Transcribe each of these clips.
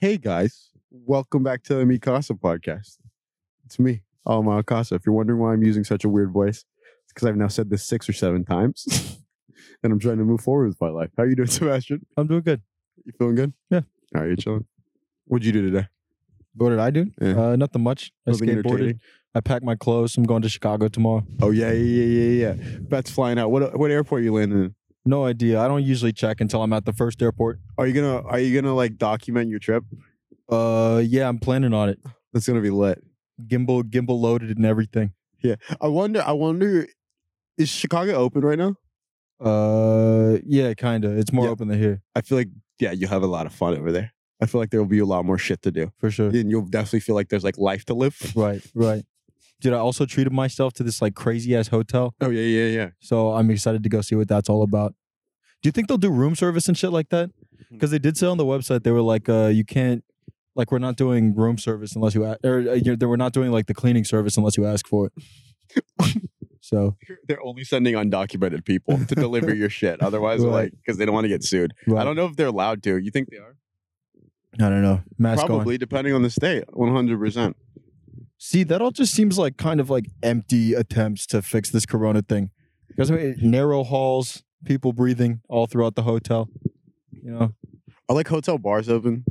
Hey guys, welcome back to the Mikasa podcast. It's me, Alma Akasa. If you're wondering why I'm using such a weird voice, it's because I've now said this six or seven times, and I'm trying to move forward with my life. How are you doing, Sebastian? I'm doing good. You feeling good? Yeah. All right, you chilling? What'd you do today? What did I do? Yeah. Uh, nothing much. I Nothing skateboarded. entertaining? I packed my clothes. I'm going to Chicago tomorrow. Oh yeah, yeah, yeah, yeah, yeah. That's flying out. What what airport you landing in? No idea. I don't usually check until I'm at the first airport. Are you gonna Are you gonna like document your trip? Uh, yeah, I'm planning on it. That's gonna be lit. Gimbal, gimbal loaded and everything. Yeah, I wonder. I wonder. Is Chicago open right now? Uh, yeah, kind of. It's more Yeah. open than here I feel like yeah, you'll have a lot of fun over there. I feel like there will be a lot more shit to do, for sure. and you'll definitely feel like there's like life to live. Right, right. Dude, I also treated myself to this like crazy ass hotel, Oh yeah, yeah, yeah. so I'm excited to go see what that's all about. Do you think they'll do room service and shit like that? Mm-hmm. Because they did say on the website they were like, uh, you can't, like, we're not doing room service unless you, a- or uh, they were not doing like the cleaning service unless you ask for it. so, They're only sending undocumented people to deliver your shit. Otherwise, Right. like because they don't want to get sued. I don't know if they're allowed to. You think they are? I don't know. Mask on. Probably, depending on the state. One hundred percent. See, that all just seems like kind of like empty attempts to fix this corona thing. Because I mean, narrow halls, people breathing all throughout the hotel. You know, I like hotel bars open.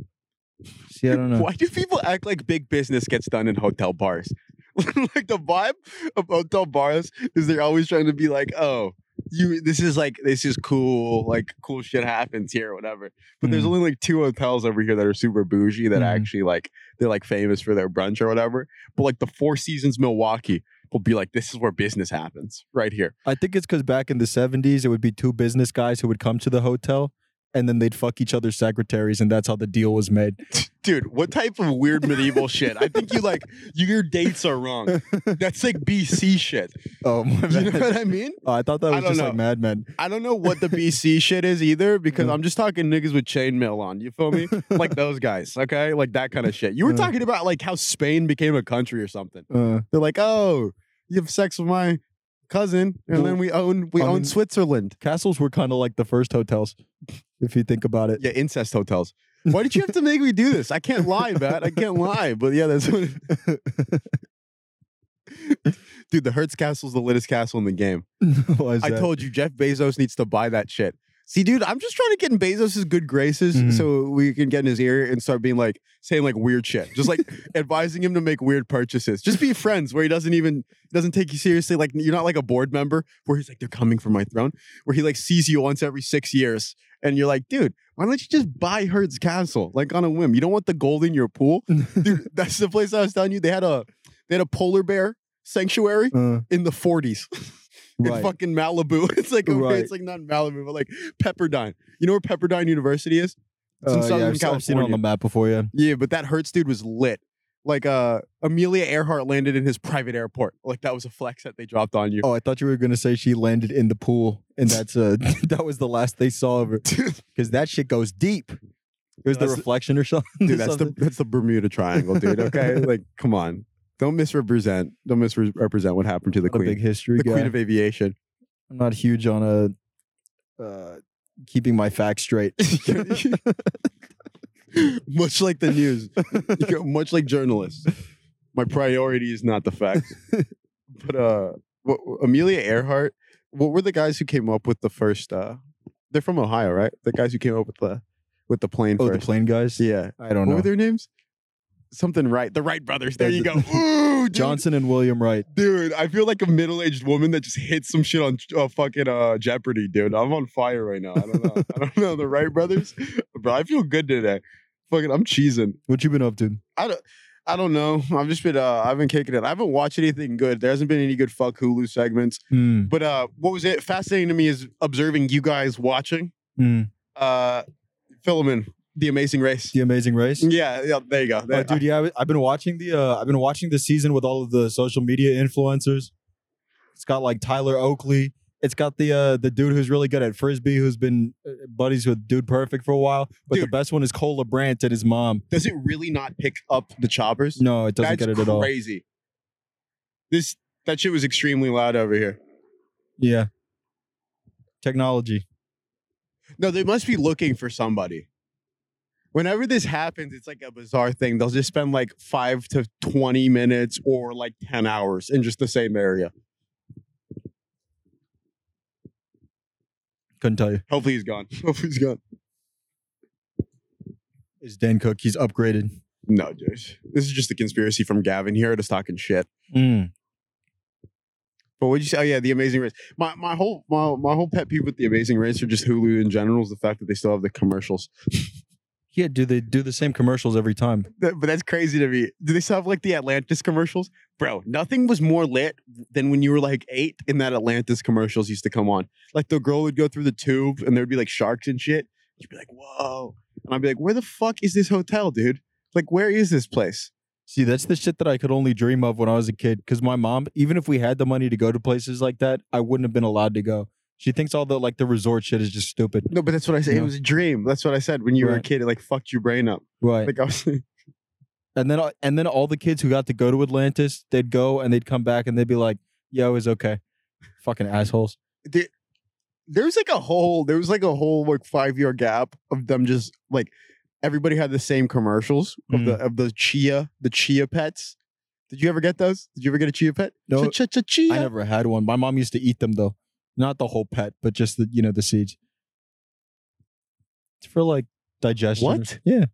see, I don't know. Why do people act like big business gets done in hotel bars? like the vibe of hotel bars is they're always trying to be like, oh, you this is like this is cool, like cool shit happens here, or whatever. But there's Mhm. only like two hotels over here that are super bougie that Mhm. actually like they're like famous for their brunch or whatever. But like the Four Seasons Milwaukee will be like, this is where business happens right here. I think it's because back in the 70s, it would be two business guys who would come to the hotel and then they'd fuck each other's secretaries, and that's how the deal was made. Dude, what type of weird medieval shit? I think you like your dates are wrong. That's like BC shit. Oh, my You know what I mean? Oh, I thought that was just like know. Mad Men. I don't know what the BC shit is either because. I'm just talking niggas with chainmail on. You feel me? Like those guys, okay? Like that kind of shit. You were Yeah. talking about like how Spain became a country or something. Uh, They're like, oh, you have sex with my cousin, and then we own we I own mean- Switzerland. castles were kind of like the first hotels, if you think about it. Yeah, incest hotels. Why did you have to make me do this? I can't lie, Matt. I can't lie. But yeah, that's what. Dude, the Hearst Castle's the littest castle in the game. Why is I that? told you Jeff Bezos needs to buy that shit. See, dude, I'm just trying to get in Bezos' good graces Mhm. so we can get in his ear and start being like saying like weird shit. Just like advising him to make weird purchases. Just be friends where he doesn't even doesn't take you seriously. Like you're not like a board member where he's like, they're coming for my throne, where he like sees you once every six years. And you're like, dude, why don't you just buy Hearst Castle like on a whim? You don't want the gold in your pool, dude. That's the place I was telling you. They had a they had a polar bear sanctuary Uh, in the 40s in right. fucking Malibu. It's like over, Right. it's like not Malibu, but like Pepperdine. You know where Pepperdine University is? It's in Uh, yeah, Southern I've, I've seen it on the map before, yeah. Yeah, but that Hearst dude was lit. Like uh Amelia Earhart landed in his private airport. Like that was a flex that they dropped on you. Oh, I thought you were gonna say she landed in the pool, and that's uh that was the last they saw of her because that shit goes deep. It was the reflection or something. dude, that's the that's the Bermuda Triangle, dude. Okay, like come on, don't misrepresent, don't misrepresent what happened to the a queen, big history the guy. queen of aviation. I'm not huge on a uh, keeping my facts straight. much like the news, much like journalists. My priority is not the facts. but uh, what, Amelia Earhart, what were the guys who came up with the first? uh They're from Ohio, right? The guys who came up with the with the plane oh, first. the plane guys. Yeah. I don't What know. were their names? Something Wright. The Wright brothers. There you go. Ooh, dude. Johnson and William Wright. Dude, I feel like a middle-aged woman that just hits some shit on uh, fucking uh, Jeopardy, dude. I'm on fire right now. I don't know. I don't know the Wright brothers, bro. I feel good today. Fucking, I'm cheesing. What you been up to? I don't. I don't know. I've just been. Uh, I've been kicking it. I haven't watched anything good. There hasn't been any good fuck Hulu segments. Hmm. But uh, what was it? Fascinating to me is observing you guys watching. Hmm. Uh, Philemon, The Amazing Race. The Amazing Race. Yeah, yeah. There you go. Oh, dude, yeah, I've been watching the uh, I've been watching the season with all of the social media influencers. It's got like Tyler Oakley. It's got the uh, the dude who's really good at frisbee, who's been uh, buddies with Dude Perfect for a while. But the best one is Cole LaBrant and his mom. Does it really not pick up the choppers? No, it doesn't That's get it at all. crazy. This that shit was extremely loud over here. Yeah, technology. No, they must be looking for somebody. Whenever this happens, it's like a bizarre thing. They'll just spend like five to 20 minutes or like 10 hours in just the same area. Couldn't tell you. Hopefully he's gone. Hopefully he's gone. Is Dan Cook? He's upgraded. No, dude. This is just a conspiracy from Gavin here to talking shit. Mm. But what'd you say? Oh yeah, the Amazing Race. My my whole my, my whole pet peeve with the Amazing Race or just Hulu in general is the fact that they still have the commercials. Yeah, do they do the same commercials every time? That- but that's crazy to me. Do they still have like the Atlantis commercials? Bro, nothing was more lit than when you were like eight and that Atlantis commercials used to come on. Like the girl would go through the tube and there'd be like sharks and shit. You'd be like, whoa. And I'd be like, where the fuck is this hotel, dude? Like, where is this place? See, that's the shit that I could only dream of when I was a kid. Because my mom, even if we had the money to go to places like that, I wouldn't have been allowed to go. She thinks all the like the resort shit is just stupid. No, but that's what I said. It No. was a dream. That's what I said when you were a Right. kid. It like fucked your brain up. Right. Like I was And then uh, and then all the kids who got to go to Atlantis, they'd go and they'd come back and they'd be like, "Yo, it was okay." Fucking assholes. there, there's like a whole there was like a whole like five year gap of them just like everybody had the same commercials of the mm. of the chia the chia pets. Did you ever get those? Did you ever get a chia pet? No, Chia, chia, chia. I never had one. My mom used to eat them though. Not the whole pet, but just the you know the seeds. It's for like digestion. or- What? Yeah.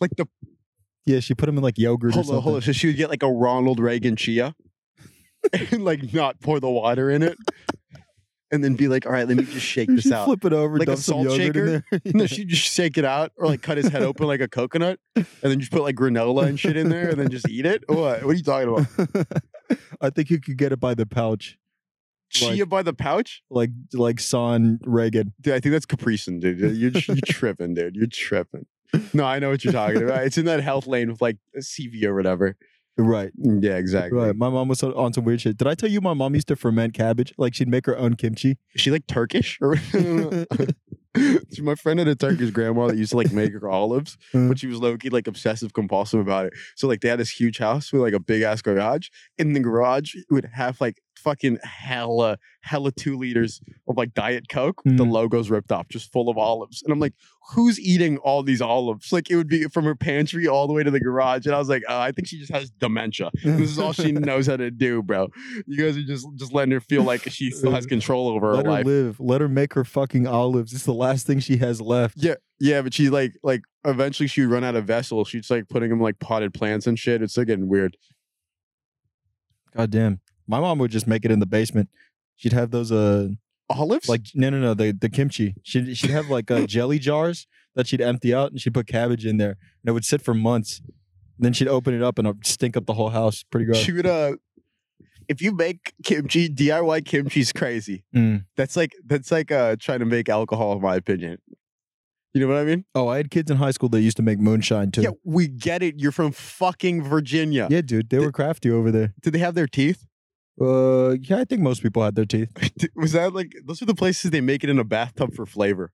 Like the Yeah, she put them in like yogurt or hold something. on, hold on. So she would get like a Ronald Reagan chia and like not pour the water in it. And then be like, all right, let me just shake this She'd out. flip it over, Like a dump some salt yogurt in there. No, she'd just shake it out or like cut his head open like a coconut and then just put like granola and shit in there and then just eat it. What? What are you talking about? I think you could get it by the pouch, Chia by the pouch? like like Son Reagan. Dude, I think that's capricin, dude. You're, you're tripping, dude. You're tripping. No, I know what you're talking about. It's in that health lane with like a CV or whatever. Right, Yeah, exactly. right. My mom was on- some weird shit. Did I tell you my mom used to ferment cabbage? Like she'd make her own kimchi. Is she like Turkish? Or my friend had a Turkish grandma that used to like make her olives, Uh. but she was low key like obsessive compulsive about it. So like they had this huge house with like a big ass garage. In the garage, it would have like fucking hella, hella two liters of like Diet Coke with the Mhm. logos ripped off, just full of olives. And I'm like, who's eating all these olives? Like it would be from her pantry all the way to the garage. And I was like, oh, I think she just has dementia. This is all she knows how to do, bro. You guys are just just letting her feel like she still has control over her Let her life. live. Let her make her fucking olives. It's the last thing she has left. Yeah, yeah, but she like like eventually she'd run out of vessels. She's like putting them like potted plants and shit. It's still getting weird. God damn. My mom would just make it in the basement. She'd have those uh Olives? like no no no the the kimchi. She'd she'd have like uh, jelly jars that she'd empty out and she'd put cabbage in there and it would sit for months. then she'd open it up and it'd stink up the whole house. Pretty gross. she would uh if you make kimchi, DIY kimchi's crazy. Mm. That's like that's like uh trying to make alcohol, in my opinion. You know what I mean? Oh, I had kids in high school that used to make moonshine too. Yeah, we get it. You're from fucking Virginia. Yeah, dude, they were crafty over there. Did they have their teeth? Uh, yeah, I think most people had their teeth. Was that like those are the places they make it in a bathtub for flavor?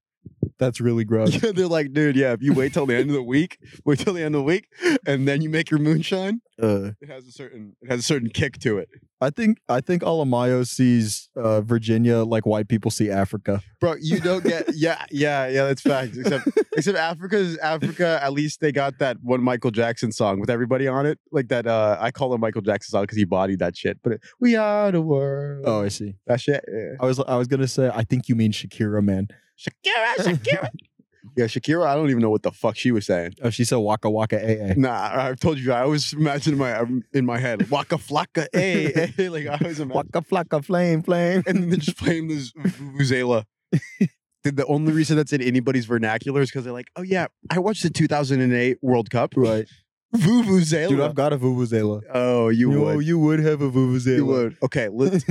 That's really gross. Yeah, they're like, dude, yeah, if you wait till the end of the week, wait till the end of the week, and then you make your moonshine, Uh, it has a certain it has a certain kick to it. I think I think Alamayo sees uh, Virginia like white people see Africa. Bro, you don't get yeah, yeah, yeah, that's facts. Except except Africa's Africa, at least they got that one Michael Jackson song with everybody on it. Like that uh I call it Michael Jackson song because he bodied that shit. But it, we are the world. Oh, I see. that shit. Yeah. I was I was gonna say I think you mean Shakira, man. Shakira, Shakira. yeah, Shakira, I don't even know what the fuck she was saying. Oh, she said Waka Waka AA. Nah, I've told you, I always imagine in my um, in my head, Waka Flocka, hey, hey, like I always imagine. Waka Flocka Flame Flame. and then they're just playing this Vuvuzela. the, the only reason that's in anybody's vernacular is because they're like, oh yeah, I watched the 2008 World Cup. Right, Vuvuzela. dude, I've got a vuvuzela. oh, you Yo, would. you would have a vuvuzela. You would. Okay, let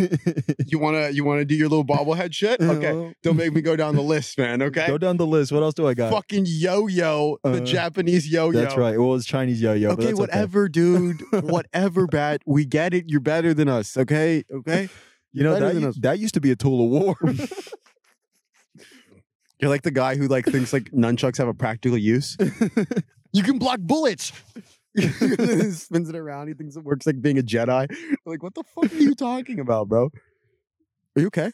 you wanna you wanna do your little bobblehead shit? Okay, don't make me go down the list, man. Okay. Go down the list. What else do I got? Fucking yo-yo, the Uh, Japanese yo-yo. That's right. Well, it's Chinese yo-yo. okay, whatever, dude. whatever, bat. We get it. You're better than us. Okay, okay. You know that that used to be a tool of war. You're like the guy who like thinks like nunchucks have a practical use. You can block bullets. He Spins it around. He thinks it works like being a Jedi. Like, what the fuck are you talking about, bro? Are you okay?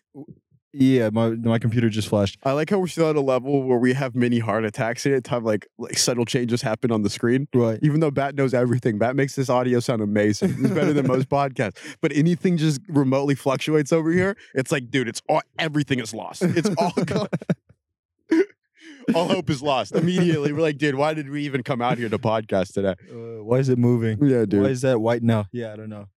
Yeah, my my computer just flashed. I like how we're still at a level where we have many heart attacks at a time like like subtle changes happen on the screen. Right. Even though Bat knows everything, Bat makes this audio sound amazing. It's better than most podcasts. But anything just remotely fluctuates over here, it's like, dude, it's all everything is lost. It's all gone. All hope is lost immediately. We're like, dude, why did we even come out here to podcast today? Uh, why is it moving? Yeah, dude. Why is that white now? Yeah, I don't know.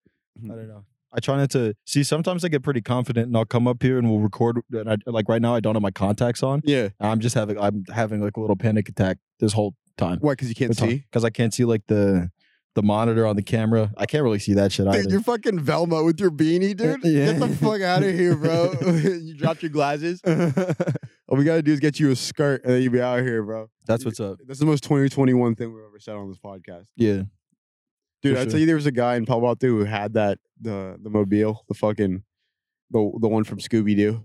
I don't know. I try not to see. Sometimes I get pretty confident, and I'll come up here and we'll record. And I, like right now, I don't have my contacts on. Yeah. I'm just having. I'm having like a little panic attack this whole time. Why? Because you can't see. because I can't see like the the monitor on the camera. I can't really see that shit either. Dude, you're fucking Velma with your beanie, dude. Yeah. Get the fuck out of here, bro. you dropped your glasses. All we gotta do is get you a skirt and then you be out here, bro. That's what's up. That's the most 2021 thing we've ever said on this podcast. Yeah. Dude, I sure. tell you, there was a guy in Palo Alto who had that the the mobile, the fucking the the one from Scooby Doo.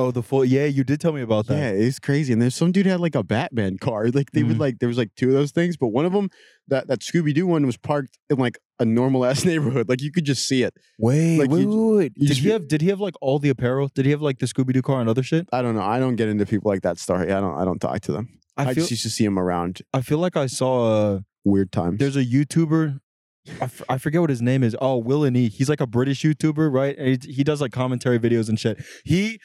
Oh, the full. Yeah, you did tell me about that. Yeah, it's crazy. And there's some dude had like a Batman car. Like they would Mhm. like there was like two of those things, but one of them that that Scooby Doo one was parked in like a normal ass neighborhood. Like you could just see it. Wait, Like, wait, you- wait, wait. you Did he have? Did he have like all the apparel? Did he have like the Scooby Doo car and other shit? I don't know. I don't get into people like that story. I don't. I don't talk to them. I, I just used to see him around I feel like I saw. a weird time. there's a YouTuber. I, f- I forget what his name is. Oh, Will and E. He's like a British YouTuber, right? And he, he does like commentary videos and shit. He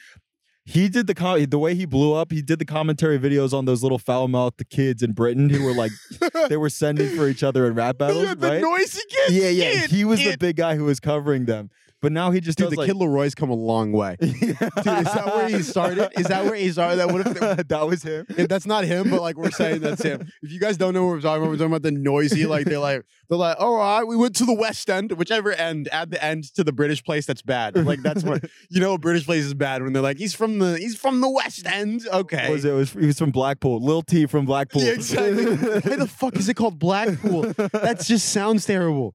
he did the com- the way he blew up. He did the commentary videos on those little foul mouthed kids in Britain who were like they were sending for each other in rap battles, yeah, the right? Noisey kids. yeah, yeah. It, he was the big guy who was covering them. But now he just Dude, does the like, Kid Leroy's come a long way. Dude, is that where he started? Is that where he started? That would have. that was him. If that's not him, but like we're saying that's him. If you guys don't know what we're talking about, we're talking about the Noisey, like they're like they're like, all right, we went to the West End, whichever end, add the end to the British place that's bad. Like that's what you know a British place is bad when they're like, he's from the he's from the West End. Okay. What was it? it was, he was from Blackpool. Lil T from Blackpool. Yeah, exactly. Why the fuck is it called Blackpool? That just sounds terrible.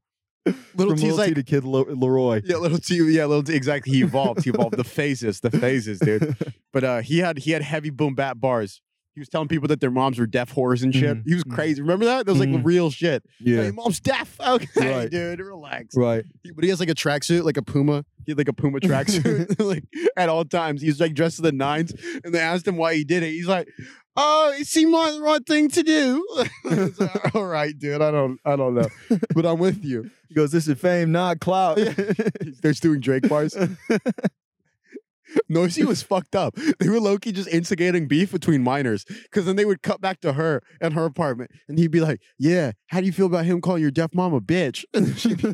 Little T's Lil T like to Kid Leroy. yeah, little T. Yeah, little T. Exactly. He evolved. He evolved. The phases. The phases, dude. But uh, he had he had heavy boom bap bars. He was telling people that their moms were deaf whores and shit. Mhm, He was mhm. crazy. Remember that? That was like Mhm. real shit. Yeah. your mom's deaf. Okay, Right. dude, relax. Right. He- But he has like a tracksuit, like a Puma. He had like a Puma tracksuit, like at all times. He's like dressed to the nines, and they asked him why he did it. He's like, "Oh, it seemed like the right thing to do." Like, all right, dude. I don't, I don't know, but I'm with you. He goes, This is fame, not clout. He starts doing Drake bars. Noisey was fucked up. They were low-key just instigating beef between minors. Cause then they would cut back to her and her apartment. And he'd be like, Yeah, how do you feel about him calling your deaf mom a bitch? And she'd be,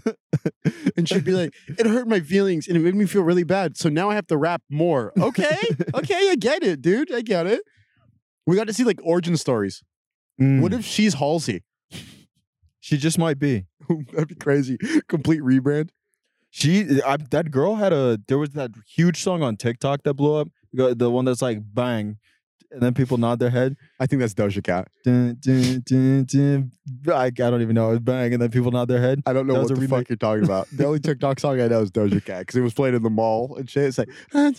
and she'd be like, It hurt my feelings and it made me feel really bad. So now I have to rap more. Okay. okay, I get it, dude. I get it. We got to see like origin stories. Mm. What if she's Halsey? she just might be? That'd be crazy. Complete rebrand. She I, that girl had a there was that huge song on TikTok that blew up. The the one that's like bang, and then people nod their head. I think that's Doja Cat. Dun, dun, dun, dun. I, I don't even know. And then people nod their head. I don't know That what the a fuck you're talking about. The only TikTok song I know is Doja Cat because it was played in the mall and shit. It's like, no,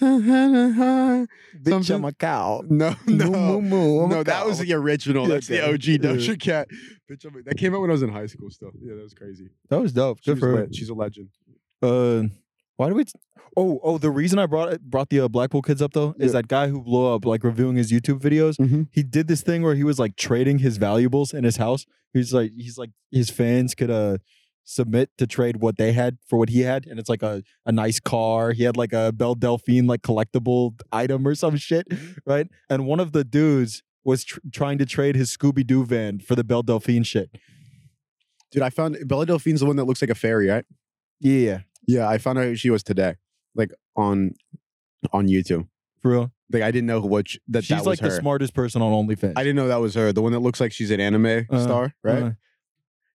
Bitch, I'm a cow. no, Moo, moo, moo, I'm no. That was the original. That's the OG Doja Cat. Bitch, I'm a- that came out when I was in high school. Still, yeah, that was crazy. That was dope. Good for her. She's a legend. Uh, why do we? T- oh, oh, the reason I brought it, brought the uh, Blackpool kids up though is Yeah. that guy who blew up like reviewing his YouTube videos. Mm-hmm. He did this thing where he was like trading his valuables in his house. He's like, he's like, his fans could uh submit to trade what they had for what he had, and it's like a a nice car. He had like a Belle Delphine like collectible item or some shit, right? And one of the dudes was tr- trying to trade his Scooby Doo van for the Belle Delphine shit. Dude, I found Belle Delphine's the one that looks like a fairy, right? Yeah, Yeah, I found out who she was today, like on on YouTube. for real. Like I didn't know what sh- that She's that was like her. the smartest person on OnlyFans. I didn't know that was her. The one that looks like she's an anime Uh, star, right? Uh,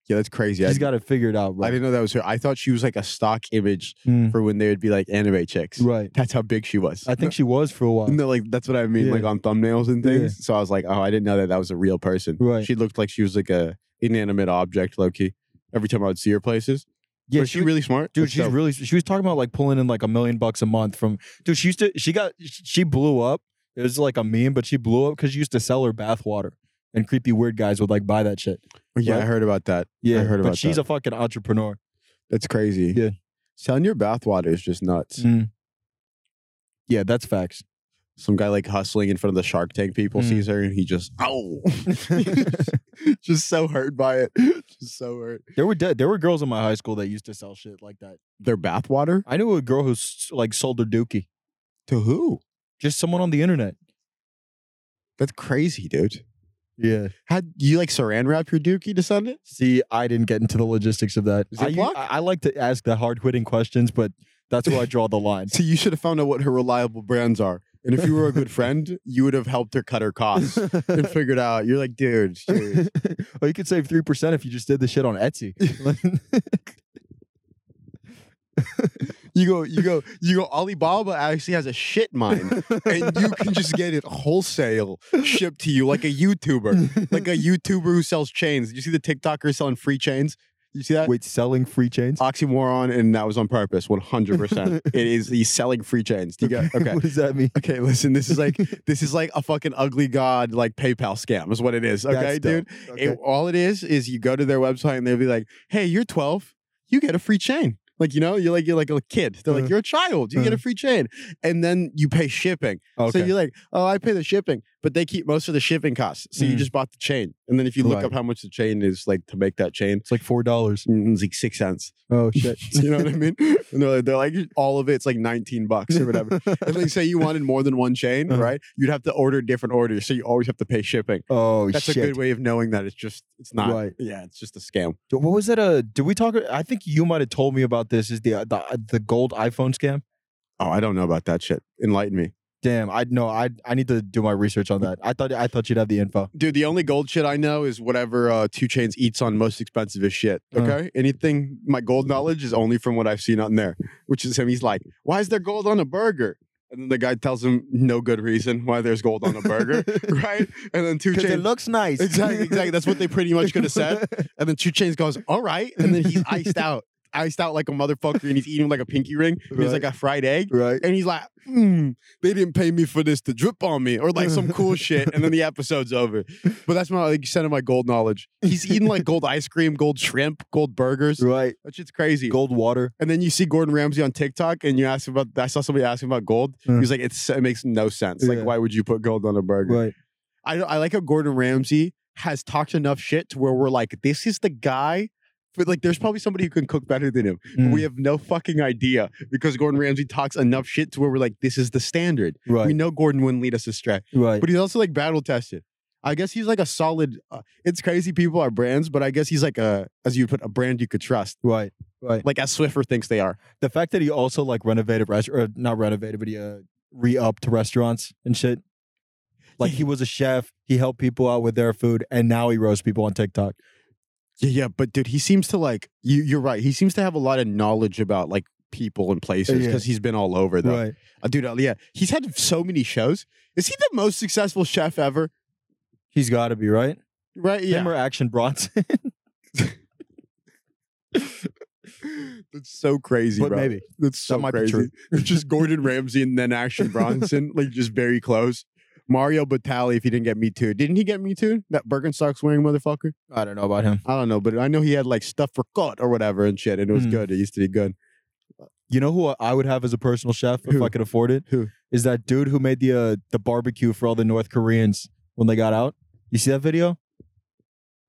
yeah, that's crazy. I, She's got it figured out, bro. I didn't know that was her. I thought she was like a stock image Mm, for when they would be like anime chicks. right. That's how big she was. I think she was for a while. no, like that's what I mean, like on thumbnails and Yeah. things. So I was like, oh, I didn't know that that was a real person. Right. She looked like she was like a inanimate object, low key. Every time I would see her places. Yeah, was she she really smart, Dude, That's she's dope. really. She was talking about like pulling in like a million bucks a month from. Dude, she used to. She got. She blew up. It was like a meme, but she blew up because she used to sell her bath water, and creepy weird guys would like buy that shit. Yeah, I heard about that. Yeah, I heard but about she's that. a fucking entrepreneur. That's crazy. Yeah. selling your bathwater is just nuts. Mm. Yeah, that's facts. Some guy like hustling in front of the Shark Tank people Mm. sees her and he just oh, just so hurt by it, so hurt. There were de- there were girls in my high school that used to sell shit like that. Their bathwater I knew a girl who s- like sold her dookie. to who? Just someone on the internet. That's crazy, dude. Yeah. How you like saran wrap your dookie to send it? See, I didn't get into the logistics of that. I, Ziploc? I, I like to ask the hard hitting questions, but that's where I draw the line. So you should have found out what her reliable brands are. And if you were a good friend, you would have helped her cut her costs and figured out. You're like, dude, dude. well, you could save three percent if you just did the shit on Etsy. you go, you go, you go. Alibaba actually has a shit mine, and you can just get it wholesale shipped to you like a YouTuber, like a YouTuber who sells chains. Did you see the TikToker selling free chains? You see that? Wait, selling free chains? Oxymoron, and that was on purpose, 100%. it is, he's selling free chains. Do you get, okay. what does that mean? Okay, listen, this is like, this is like a fucking ugly god, like PayPal scam is what it is. Okay, dude? dope. It- all it is is you go to their website and they'll be like, "Hey, you're 12, you get a free chain." Like you know, you're like you're like a kid. They're like Uh. you're a child, you get a free chain, and then you pay shipping. Okay. So you're like, "Oh, I pay the shipping," but they keep most of the shipping costs. So you Mm. just bought the chain, and then if you look Right. up how much the chain is like to make that chain, it's like four dollars. mm, it's like six cents. Oh shit. you know what I mean? And they're like, they're like all of it's like 19 bucks or whatever. If they say you wanted more than one chain, Uh-huh. right? You'd have to order different orders, so you always have to pay shipping. oh That's shit. a good way of knowing that it's just it's not. Right. Yeah, it's just a scam. What was that? Uh, did we talk? I think you might have told me about this. Is the uh, the the gold iPhone scam? Oh, I don't know about that shit. Enlighten me, Damn, I know. I I need to do my research on that. I thought I thought you'd have the info. dude. The only gold shit I know is whatever uh, 2 Chainz eats on most expensive as shit. Uh. Okay, anything my gold knowledge is only from what I've seen on there, which is him. He's like, "Why is there gold on a burger?" And then the guy tells him no good reason why there's gold on a burger, right? And then 2 Chainz it looks nice. Exactly, exactly. That's what they pretty much could have said. And then 2 Chainz goes, "All right," and then he's iced out, iced out like a motherfucker, and he's eating like a pinky ring. And He's like a fried egg, right. and he's like, mm, "They didn't pay me for this to drip on me," or like some cool shit. And then the episode's over. But that's my like extent of my gold knowledge. He's eating like gold ice cream, gold shrimp, gold burgers. Right. That shit's crazy. Gold water. And then you see Gordon Ramsay on TikTok, and you ask him about. I saw somebody asking about gold. Uh. He's like, "It's it makes no sense. Like, Yeah. why would you put gold on a burger?" Right. I I like how Gordon Ramsay has talked enough shit to where we're like, this is the guy. But like, there's probably somebody who can cook better than him. Mm. we have no fucking idea because Gordon Ramsay talks enough shit to where we're like, this is the standard. Right. We know Gordon wouldn't lead us astray, right. but he's also like battle tested. I guess he's like a solid. Uh, it's crazy. People are brands, but I guess he's like a, as you put, a brand you could trust. right. Right. Like as Swiffer thinks they are. The fact that he also like renovated restaurant, or not renovated, but he uh, re-upped restaurants and shit. Like he was a chef, he helped people out with their food, and now he roasts people on TikTok. Yeah, yeah, but dude, he seems to like you. You're right. He seems to have a lot of knowledge about like people and places Yeah. because he's been all over though. Right. Uh, dude, uh, yeah, he's had so many shows. Is he the most successful chef ever? He's got to be right. Right? Him or Action Bronson, That's so crazy, but bro. maybe That's so might be crazy. true. It's just Gordon Ramsay and then Action Bronson, like just very close. Mario Batali, if he didn't get me too, didn't he get me too? That Birkenstocks wearing motherfucker. I don't know about him. I don't know, but I know he had like stuff for cut or whatever and shit, and it was Hmm. good. It used to be good. You know who I would have as a personal chef if I could afford it? Who? Is that dude who made the uh, the barbecue for all the North Koreans when they got out? You see that video?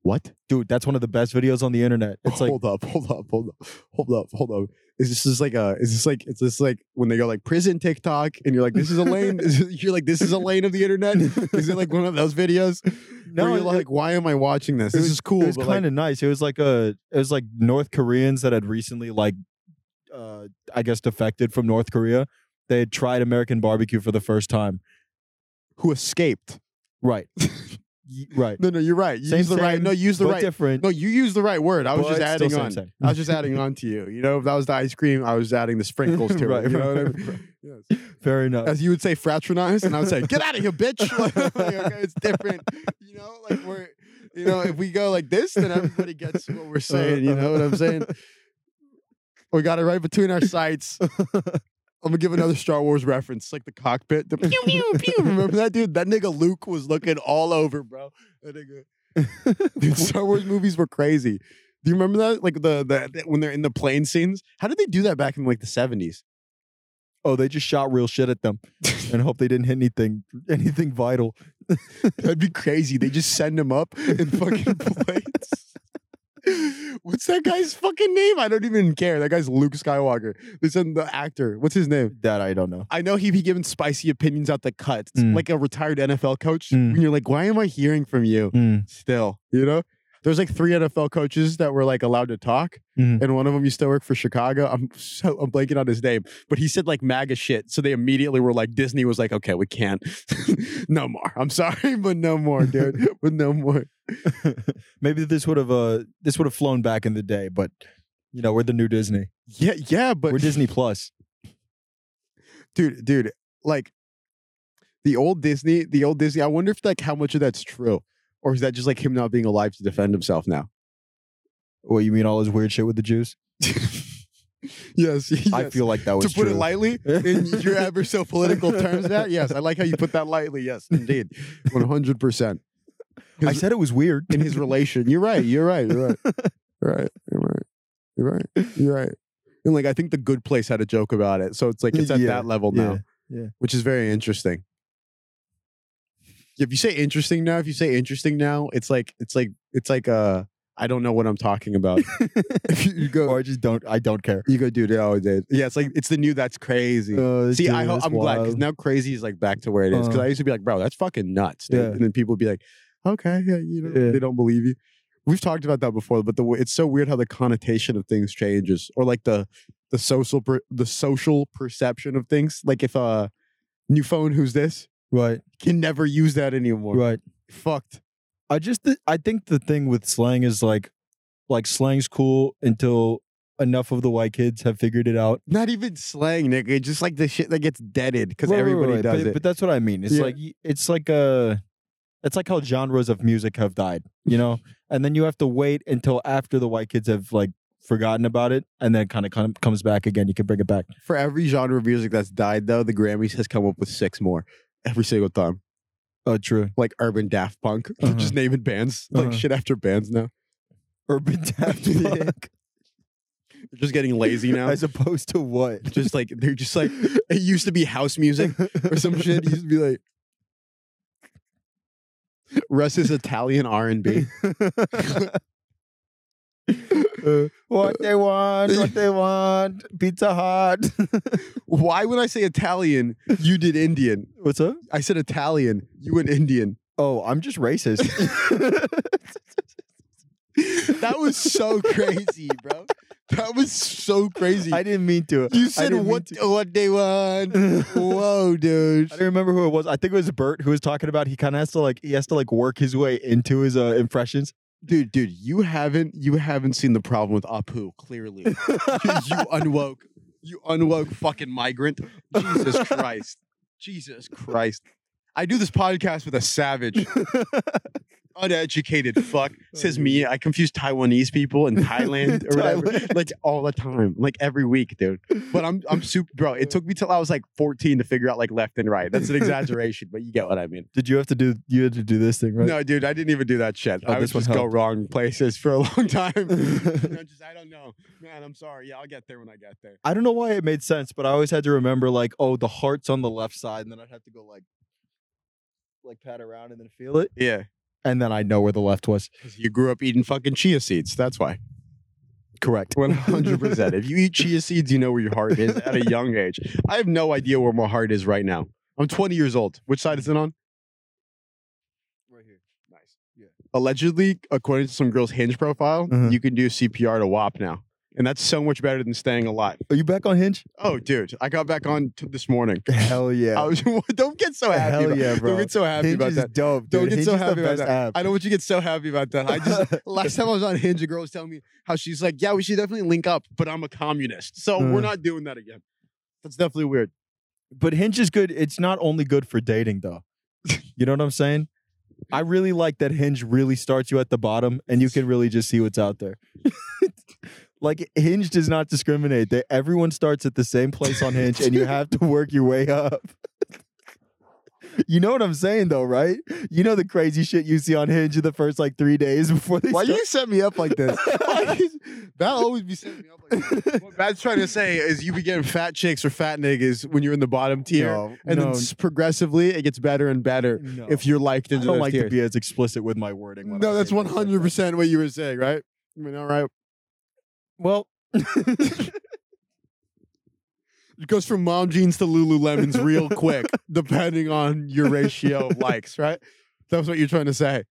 What? Dude, that's one of the best videos on the internet. It's like hold up, hold up, hold up, hold up, hold up. Is this just like a? Is this like? It's this like when they go like prison TikTok, and you're like, this is a lane. it- you're like, this is a lane of the internet. Is it like one of those videos? no, you're like, why am I watching this? This was- is cool. It was kind like, of nice. It was like a it was like North Koreans that had recently like uh I guess defected from North Korea. They had tried American barbecue for the first time. who escaped? Right. Right. No, no, you're right. You Same, use the right. same, No, use the right. different. No, you use the right word. I was just adding same, on. same. I was just adding on to you. You know, if that was the ice cream, I was adding the sprinkles to Right, it. You know I right, mean? Yes. Fair enough. As you would say, fraternize, and I would say, "Get out of here, bitch!" Like, okay, it's different. You know, like we're, you know, if we go like this, then everybody gets what we're saying. You know what I'm saying? We got it right between our sights. I'm gonna give another Star Wars reference, like the cockpit. The pew pew pew. Remember that dude? That nigga Luke was looking all over, bro. That nigga. Dude, Star Wars movies were crazy. Do you remember that? Like the, the the when they're in the plane scenes. How did they do that back in like the 70s? oh, they just shot real shit at them and hope they didn't hit anything anything vital. That'd be crazy. They just send them up in fucking plates. What's that guy's fucking name? I don't even care. That guy's Luke Skywalker. Send the actor. What's his name? That I don't know. I know he'd be giving spicy opinions out the cuts, Mm. like a retired NFL coach. Mm. And you're like, why am I hearing from you Mm, still? You know, there's like three NFL coaches that were like allowed to talk, Mhm. and one of them used to work for Chicago. I'm so I'm blanking on his name, but he said like MAGA shit. So they immediately were like, Disney was like, okay, we can't, no more. I'm sorry, but no more, dude, but no more. Maybe this would have uh this would have flown back in the day, but you know we're the new Disney. Yeah, yeah, but we're Disney Plus. dude, dude, like the old Disney, the old Disney. I wonder if like how much of that's true, or is that just like him not being alive to defend himself now? What you mean all his weird shit with the Jews? yes, I feel like that was to put true. it lightly in your ever so political terms. That yes, I like how you put that lightly. Yes, indeed, one hundred percent. I said it was weird in his relation. You're right. You're right. You're right. You're right. You're right. You're right. You're right. And like I think the Good Place had a joke about it, so it's like it's at Yeah, that level now, yeah, yeah. which is very interesting. If you say interesting now, if you say interesting now, it's like it's like it's like uh I don't know what I'm talking about. if you, go, or I just don't. I don't care. you go, dude. Oh, dude. Yeah, it's like it's the new. That's crazy. Uh, See, dude I hope I'm glad because now crazy is like back to where it is. Because Uh-huh. I used to be like, bro, that's fucking nuts. Dude. Yeah. And then people would be like, okay, yeah, you know, Yeah. they don't believe you. We've talked about that before, but the it's so weird how the connotation of things changes, or like the the social per, the social perception of things. Like if a new phone, who's this, right, can never use that anymore. right. Fucked. I just th- I think the thing with slang is like like slang's cool until enough of the white kids have figured it out. Not even slang, nigga. Just like the shit that gets deaded because Right, right, everybody right, does but, it. But that's what I mean. It's Yeah. like it's like a it's like how genres of music have died, you know? and then you have to wait until after the white kids have like forgotten about it and then kind of kind of comes back again. You can bring it back. For every genre of music that's died, though, the Grammys has come up with six more every single time. Oh, true. Like urban Daft Punk, Uh-huh. just naming bands like Uh-huh. shit after bands now. Urban Daft. Punk. They're just getting lazy now. As opposed to what? just like they're just like it used to be house music or some shit. It used to be like Russ is Italian R and B. What they want, what they want, Pizza Hut. Why when I say Italian, you did Indian? What's up? I said Italian, you went Indian. Oh, I'm just racist. That was so crazy, bro. That was so crazy. I didn't mean to. you said what what they want. Whoa, dude. I don't remember who it was. I think it was Bert who was talking about. He kind of has to like he has to like work his way into his uh, impressions. Dude, dude, you haven't you haven't seen the problem with Apu, clearly. you unwoke. You unwoke fucking migrant. Jesus Christ. Jesus Christ. I do this podcast with a savage, uneducated fuck. Oh, says me. I confuse Taiwanese people in Thailand or whatever. Thailand. Like all the time. Like every week, dude. But I'm I'm super bro. It took me till I was like 14 to figure out like left and right. That's an exaggeration, but you get what I mean. Did you have to do? You had to do this thing, right? No, dude, I didn't even do that shit. Oh, I would one just go wrong places for a long time. You know, just I don't know, man. I'm sorry. Yeah, I'll get there when I get there. I don't know why it made sense, but I always had to remember like, oh, the heart's on the left side, and then I'd have to go like, like pat around and then feel it, Yeah, and then I know where the left was. you grew up eating fucking chia seeds. That's why. Correct. 100. percent If you eat chia seeds, you know where your heart is at a young age. I have no idea where my heart is right now. I'm 20 years old. Which side is it on? Right here. Nice. Yeah. Allegedly, according to some girl's Hinge profile, Uh-huh. you can do CPR to WAP now, and that's so much better than staying alive. Are you back on Hinge? Oh, dude, I got back on t- this morning. Hell yeah. I was, don't get so happy. Hell about, yeah, bro. Don't get so happy Hinge about is that. dope. Don't dude. get Hinge so happy about that. app. I don't want you to get so happy about that. I just last time I was on Hinge, a girl was telling me how she's like, "Yeah, we should definitely link up," but I'm a communist, so Uh. we're not doing that again. That's definitely weird. But Hinge is good. It's not only good for dating though. You know what I'm saying? I really like that Hinge really starts you at the bottom and you can really just see what's out there. Like Hinge does not discriminate. They, everyone starts at the same place on Hinge and you have to work your way up. You know what I'm saying though, right? You know the crazy shit you see on Hinge in the first like three days before they Why start. you set me up like this? Why That'll always be setting me up like this. What Matt's trying to say is you be getting fat chicks or fat niggas when you're in the bottom tier. No, and no, then progressively it gets better and better no. if you're liked I don't like tiers. to be as explicit with my wording. when I No, that's say things like that. 100% what you were saying, right? I mean, all right. Well, It goes from mom jeans to Lululemons real quick, depending on your ratio of likes, right? That's what you're trying to say.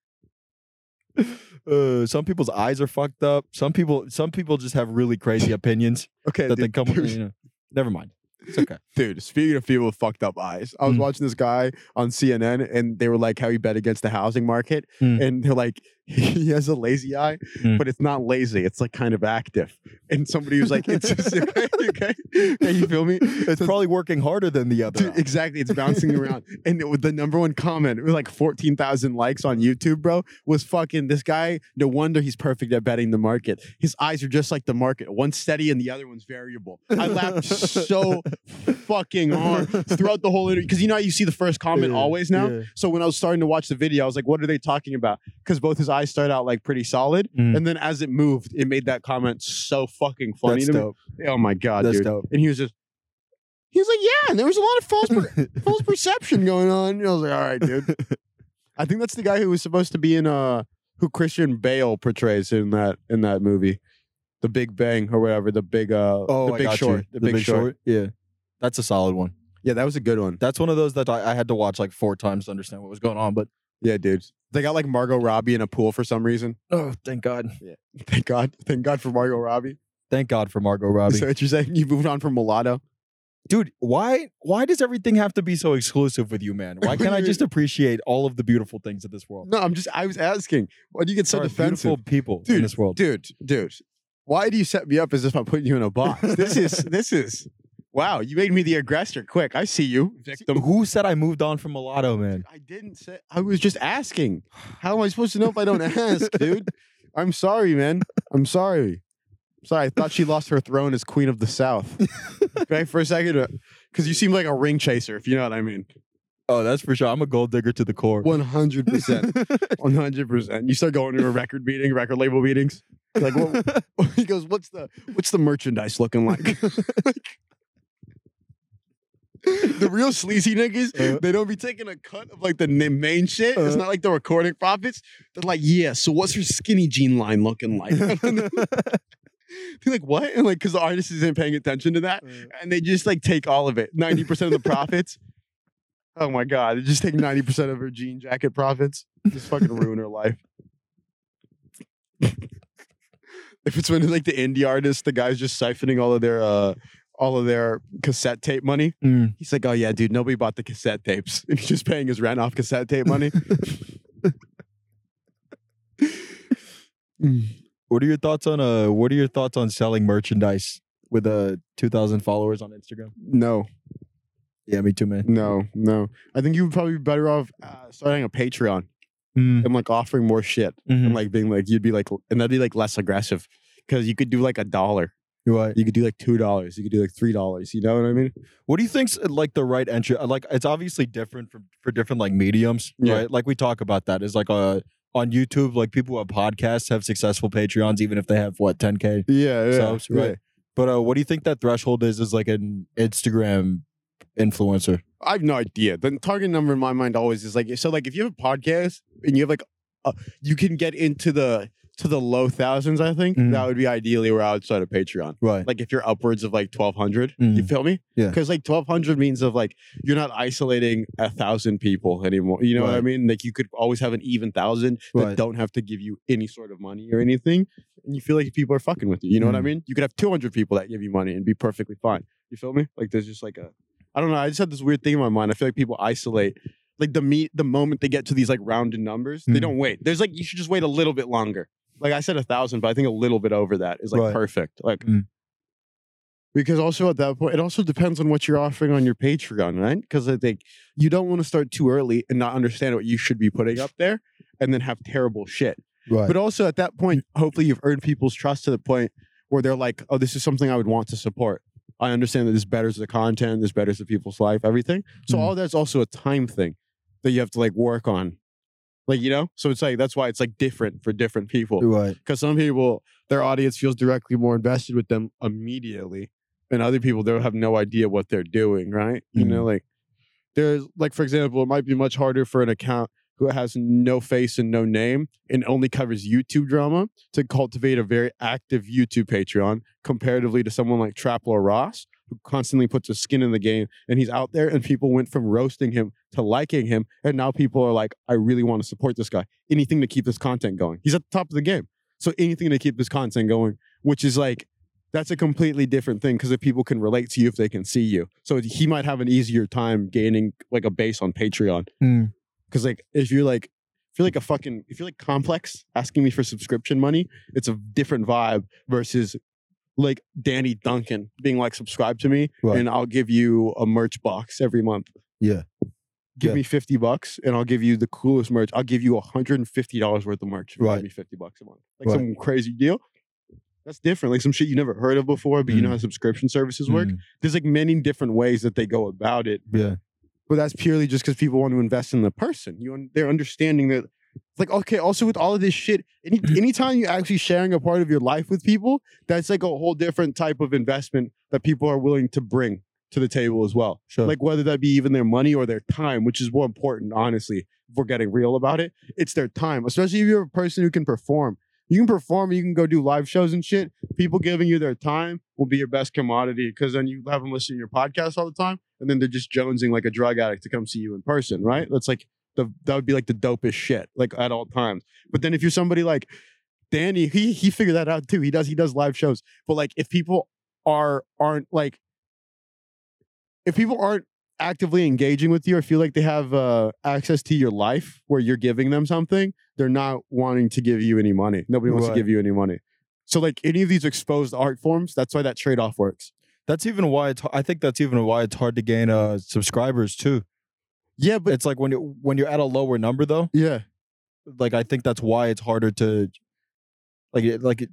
uh, some people's eyes are fucked up. Some people, some people just have really crazy opinions Okay, that they come. dude, You know, never mind. It's okay. dude, speaking of people with fucked up eyes, I was Mm. watching this guy on CNN and they were like how he bet against the housing market. Mm. And they're like, he has a lazy eye, Mm. but it's not lazy. It's like kind of active. And somebody was like, it's just, okay, okay. Okay, you feel me? It's So- probably working harder than the other. Dude, exactly. It's bouncing around. And it, the number one comment, it was like 14,000 likes on YouTube, bro, was fucking this guy. No wonder he's perfect at betting the market. His eyes are just like the market. One's steady and the other one's variable. I laughed so fucking hard throughout the whole interview. Because you know how you see the first comment Yeah, always now? yeah. So when I was starting to watch the video, I was like, what are they talking about? Because both his eyes started out like pretty solid. Mm. And then as it moved, it made that comment so fucking funny That's to dope. me. Oh my God, That's dude. dope. And he was just, he was like, yeah, and there was a lot of false per- false perception going on. And I was like, all right, dude. I think that's the guy who was supposed to be in uh who Christian Bale portrays in that in that movie. The Big Bang or whatever, the big uh Oh, the I big got short. you. The, big, short. Yeah, that's a solid one. Yeah, that was a good one. That's one of those that I, I had to watch like four times to understand what was going on. But Yeah, dude. They got like Margot Robbie in a pool for some reason. oh, thank God, Thank God. Thank God for Margot Robbie. thank God for Margot Robbie. So what you're saying? You moved on from Mulatto? Dude, why why does everything have to be so exclusive with you, man? Why can't I just appreciate all of the beautiful things of this world? No, I'm just I was asking. Why do you get so There defensive? beautiful people Dude, in this world. dude, dude, why do you set me up as if I'm putting you in a box? This is this is wow. You made me the aggressor. Quick, I see you, victim. Who said I moved on from mulatto, man? I didn't say. I was just asking. How am I supposed to know if I don't ask, dude? I'm sorry, man. I'm sorry. Sorry, I thought she lost her throne as queen of the South. okay, for a second, uh, because you seem like a ring chaser, if you know what I mean. Oh, that's for sure. I'm a gold digger to the core. One hundred percent. One hundred percent. You start going to a record meeting, record label meetings. Like, what, he goes, "What's the what's the merchandise looking like?" the real sleazy niggas, Uh. they don't be taking a cut of like the main shit. it's Uh. not like the recording profits. They're like, "Yeah, so what's her skinny jean line looking like?" They're like, "What?" And like, because the artist isn't paying attention to that, and they just like take all of it, ninety percent of the profits. Oh my god, they just take ninety percent of her jean jacket profits. Just fucking ruin her life. if it's when like the indie artists, the guy's just siphoning all of their uh all of their cassette tape money. Mm. He's like, oh yeah, dude, nobody bought the cassette tapes. And he's just paying his rent off cassette tape money. Mm. What are your thoughts on uh what are your thoughts on selling merchandise with uh 2000 followers on Instagram? no, Yeah, me too, man. no, no. I think you would probably be better off uh, starting a Patreon Mm. and like offering more shit Mhm. and like being like you'd be like and that'd be like less aggressive because you could do like a dollar. Right. You could do like two dollars. You could do like three dollars. You know what I mean? What do you think's uh, like the right entry? uh, Like it's obviously different for for different like mediums, Yeah. right? Like we talk about that. Is like uh on YouTube, like people who have podcasts have successful Patreons, even if they have what 10k Yeah, yeah. subs, right? But uh, what do you think that threshold is? Is like an Instagram influencer? I have no idea. The target number in my mind always is like so. Like if you have a podcast and you have like, uh, you can get into the to the low thousands. I think Mhm. that would be ideally where I would start a Patreon. Right. Like if you're upwards of like twelve hundred, you Mhm. feel me? Yeah. Because like twelve hundred means of like you're not isolating a thousand people anymore. You know what I Right. mean? Like you could always have an even thousand that Right. don't have to give you any sort of money or anything, and you feel like people are fucking with you. You know what I Mhm. mean? You could have two hundred people that give you money and be perfectly fine. You feel me? Like there's just like a I don't know. I just had this weird thing in my mind. I feel like people isolate like the meet the moment they get to these like rounded numbers, they Mm. don't wait. There's like you should just wait a little bit longer. Like I said a thousand, but I think a little bit over that is like Right. perfect. Like Mm. because also at that point, it also depends on what you're offering on your Patreon, right? Because I think you don't want to start too early and not understand what you should be putting up there, and then have terrible shit. Right. But also at that point, hopefully you've earned people's trust to the point where they're like, "Oh, this is something I would want to support." I understand that this betters the content, this betters the people's life, everything. So Mhm. all that's also a time thing. that you have to like work on. Like, you know? So it's like that's why it's like different for different people. Right. Because some people, their audience feels directly more invested with them immediately. And other people, they'll have no idea what they're doing, right? You know, mm-hmm. like there's like, for example, it might be much harder for an account who has no face and no name and only covers YouTube drama to cultivate a very active YouTube Patreon comparatively to someone like Trapler Ross, who constantly puts a skin in the game and he's out there and people went from roasting him to liking him. And now people are like, I really want to support this guy. Anything to keep this content going. He's at the top of the game. So anything to keep this content going, which is like, that's a completely different thing because if people can relate to you, if they can see you. So he might have an easier time gaining like a base on Patreon. Mm. Cause like if you're like if you're like a fucking if you're like complex asking me for subscription money, it's a different vibe versus like Danny Duncan being like subscribe to me Right. and I'll give you a merch box every month. Yeah. Give Yeah. me 50 bucks and I'll give you the coolest merch. I'll give you $150 worth of merch. Right. Give me 50 bucks a month. Like Right. some crazy deal. That's different. Like some shit you never heard of before, but you know Mm. how subscription services work. Mm. There's like many different ways that they go about it Yeah. but that's purely just because people want to invest in the person. You they're understanding that it's like okay. Also, with all of this shit, any mm-hmm. anytime you're actually sharing a part of your life with people, that's like a whole different type of investment that people are willing to bring to the table as well. Sure. Like whether that be even their money or their time, which is more important, honestly. If we're getting real about it, it's their time. Especially if you're a person who can perform. You can perform, you can go do live shows and shit. People giving you their time will be your best commodity because then you have them listen to your podcast all the time, and then they're just jonesing like a drug addict to come see you in person, right? That's like the that would be like the dopest shit, like at all times. But then if you're somebody like Danny, he he figured that out too. He does he does live shows. But like if people are aren't like if people aren't actively engaging with you or feel like they have uh, access to your life where you're giving them something, they're not wanting to give you any money. Nobody wants Right. to give you any money. So like any of these exposed art forms, that's why that trade off works. That's even why it's. I think that's even why it's hard to gain uh subscribers too. Yeah, but It's like when you when you're at a lower number though. yeah, Like I think that's why it's harder to, like it, like it,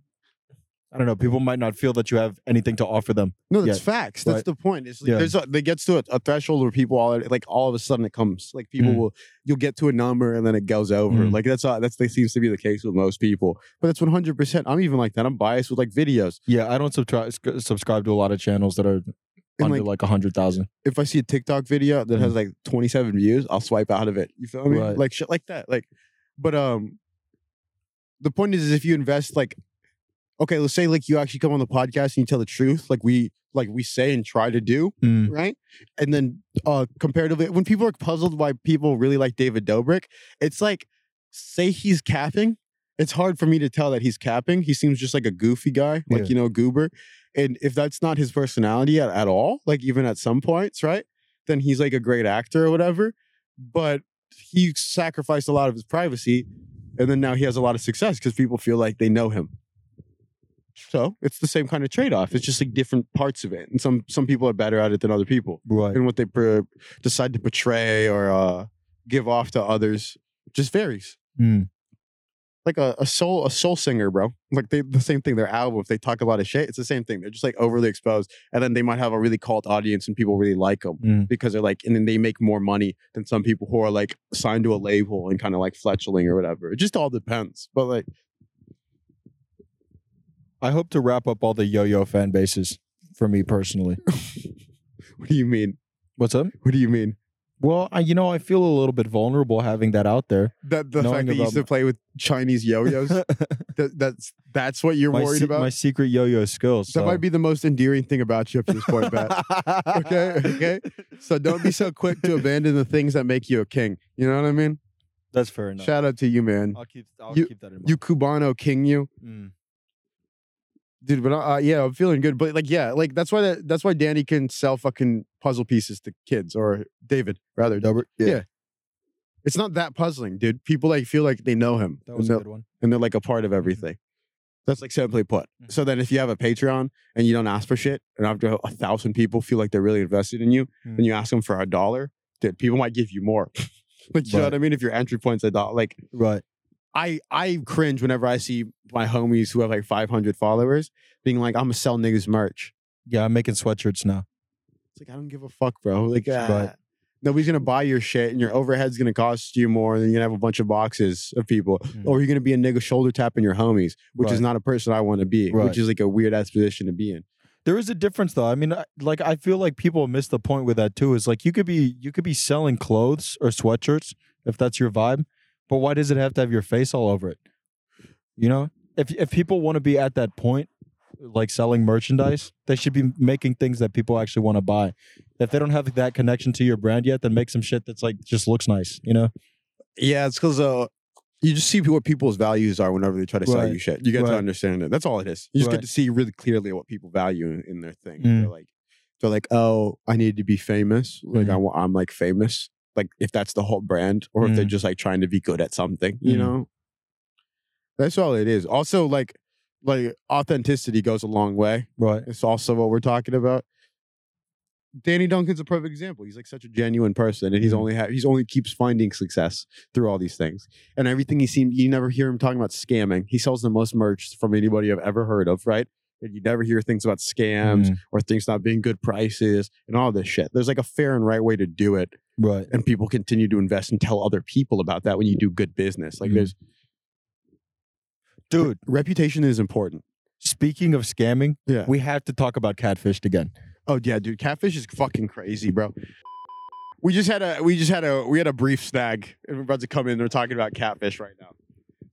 I don't know. People might not feel that you have anything to offer them. no, that's Yeah, facts. That's right. the point. It's like Yeah. there's a, they gets to a, a threshold where people all like all of a sudden it comes like people Mhm. will you'll get to a number and then it goes over. Mhm. Like that's uh, that's that seems to be the case with most people. But that's 100. percent I'm even like that. I'm biased with like videos. Yeah, I don't subscribe subscribe to a lot of channels that are under like like a hundred thousand. if I see a TikTok video that has like 27 views, I'll swipe out of it. You feel me? Right. Like shit like that. Like, but um, the point is, is if you invest like, okay, let's say like you actually come on the podcast and you tell the truth, like we like we say and try to do, Mm. right? And then uh comparatively, when people are puzzled why people really like David Dobrik, it's like say he's capping. It's hard for me to tell that he's capping. He seems just like a goofy guy, like Yeah. you know, goober. And if that's not his personality at, at all, like even at some points, right? Then he's like a great actor or whatever. But he sacrificed a lot of his privacy, and then now he has a lot of success because people feel like they know him. So it's the same kind of trade off. It's just like different parts of it, and some some people are better at it than other people, Right. and what they per- decide to portray or uh, give off to others just varies. Mm. Like a, a soul a soul singer, bro. Like they the same thing. Their album, if they talk a lot of shit, it's the same thing. They're just like overly exposed, and then they might have a really cult audience, and people really like them Mm. because they're like, and then they make more money than some people who are like signed to a label and kind of like fletchling or whatever. It just all depends. But like, I hope to wrap up all the yo-yo fan bases for me personally. what do you mean? What's up? What do you mean? Well, I, you know, I feel a little bit vulnerable having that out there. That the fact that you used to play with Chinese yo-yos. that, that's that's what you're my, worried se- about. my secret yo-yo skills. that might be the most endearing thing about you up to this point, Pat. okay, okay. So don't be so quick to abandon the things that make you a king. You know what I mean? That's fair enough. Shout out to you, man. I'll keep. I'll You- keep that in mind. You Cubano king, you. Mm. Dude. But uh, yeah, I'm feeling good. But like, yeah, like that's why that, that's why Danny can sell fucking puzzle pieces to kids or David rather. Dobrik? Yeah. It's not that puzzling, dude. People like feel like they know him, That and, was a they're, good one. and they're like a part of everything. That's like simply put. Mhm. So then, if you have a Patreon and you don't ask for shit, and after a thousand people feel like they're really invested in you, Mm. and you ask them for a dollar, dude, people might give you more. like, you know what I mean? If your entry point's a dollar, like Right. I I cringe whenever I see my homies who have like 500 followers being like, I'm gonna sell niggas merch. Yeah, I'm making sweatshirts now. It's like I don't give a fuck, bro. Like, ah, Right. nobody's gonna buy your shit, and your overhead's gonna cost you more. And you're gonna have a bunch of boxes of people, Mhm. or you're gonna be a nigga shoulder tapping your homies, which is not a person I want to be, Right. which is like a weird ass position to be in. There is a difference though. I mean, like I feel like people miss the point with that too. Is like you could be you could be selling clothes or sweatshirts if that's your vibe, but why does it have to have your face all over it? You know, if if people want to be at that point, like selling merchandise, they should be making things that people actually want to buy. If they don't have that connection to your brand yet, then make some shit that's like just looks nice. You know, Yeah, it's because uh, you just see what people's values are whenever they try to sell Right. you shit. You get to understand it. That's all it is. You just Right. get to see really clearly what people value in, in their thing. Mm. They're like, they're like, oh, I need to be famous. Like I Mhm. want, I'm like famous. Like if that's the whole brand, or if they're Mm. just like trying to be good at something, you Mhm. know. That's all it is. Also, like, like authenticity goes a long way. right? It's also what we're talking about. Danny Duncan's a perfect example. He's like such a genuine person, and he's Mhm. only ha- he's only keeps finding success through all these things. And everything he seems, you never hear him talking about scamming. He sells the most merch from anybody I've ever heard of, right? And you never hear things about scams Mm, or things not being good prices and all this shit. There's like a fair and right way to do it, right. and people continue to invest and tell other people about that when you do good business. Like Mhm. there's Dude, reputation is important. speaking of scamming, Yeah. we have to talk about catfished again. Oh yeah, dude, catfish is fucking crazy, bro. We just had a we just had a we had a brief snag, and we're about to come in. and We're talking about catfish right now.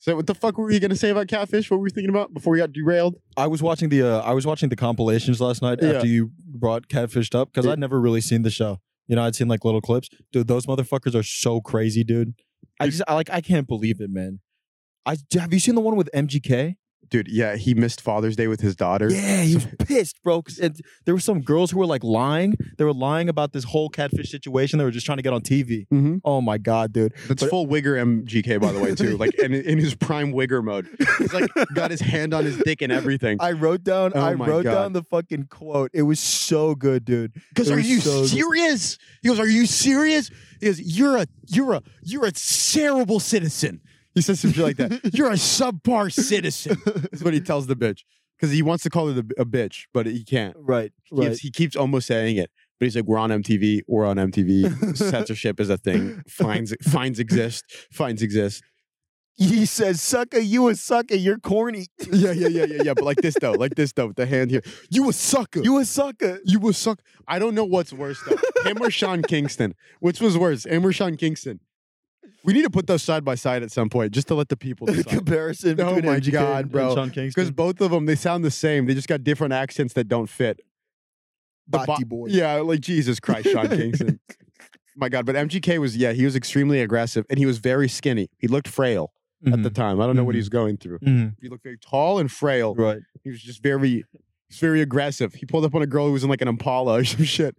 So what the fuck were you gonna say about catfish? What were we thinking about before we got derailed? I was watching the uh, I was watching the compilations last night Yeah. after you brought Catfished up because I'd never really seen the show. You know, I'd seen like little clips. Dude, those motherfuckers are so crazy, dude. I just I, like I can't believe it, man. I have you seen the one with MGK? Dude, yeah, he missed Father's Day with his daughter. Yeah, he was pissed, bro. it- there were some girls who were like lying. They were lying about this whole catfish situation. They were just trying to get on TV. Mm-hmm. Oh my god, dude. That's But- full wigger MGK, by the way, too. Like in, in his prime wigger mode. He's like got his hand on his dick and everything. I wrote down Oh I wrote God. down the fucking quote. It was so good, dude. Because are you so good. serious? He goes, Are you serious? He goes, You're a you're a you're a terrible citizen. He says some shit like that. You're a subpar citizen. Is what he tells the bitch. Because he wants to call her the, a bitch, but he can't. Right, He, right. keeps, he keeps almost saying it. But he's like, We're on MTV, we're on MTV. Censorship is a thing. Fines fines exist. Fines exist. He says, "Sucker, you a sucker. You're corny. Yeah, yeah, yeah, yeah, yeah. But like this though, like this though, with the hand here. You a sucker. You a sucker." You a sucker. I don't know what's worse though. him or Sean Kingston. Which was worse? Him or Sean Kingston? We need to put those side by side at some point, just to let the people decide. Comparison Oh between my MGK God, and, bro. Because both of them, they sound the same. They just got different accents that don't fit. The Body bo- boy. Yeah, like Jesus Christ, Sean Kingston. My God, but MGK was yeah, he was extremely aggressive and he was very skinny. He looked frail at the Mhm. time. I don't know what Mhm. he was going through. Mhm. He looked very tall and frail. Right. He was just very, he's very aggressive. He pulled up on a girl who was in like an Impala or some shit.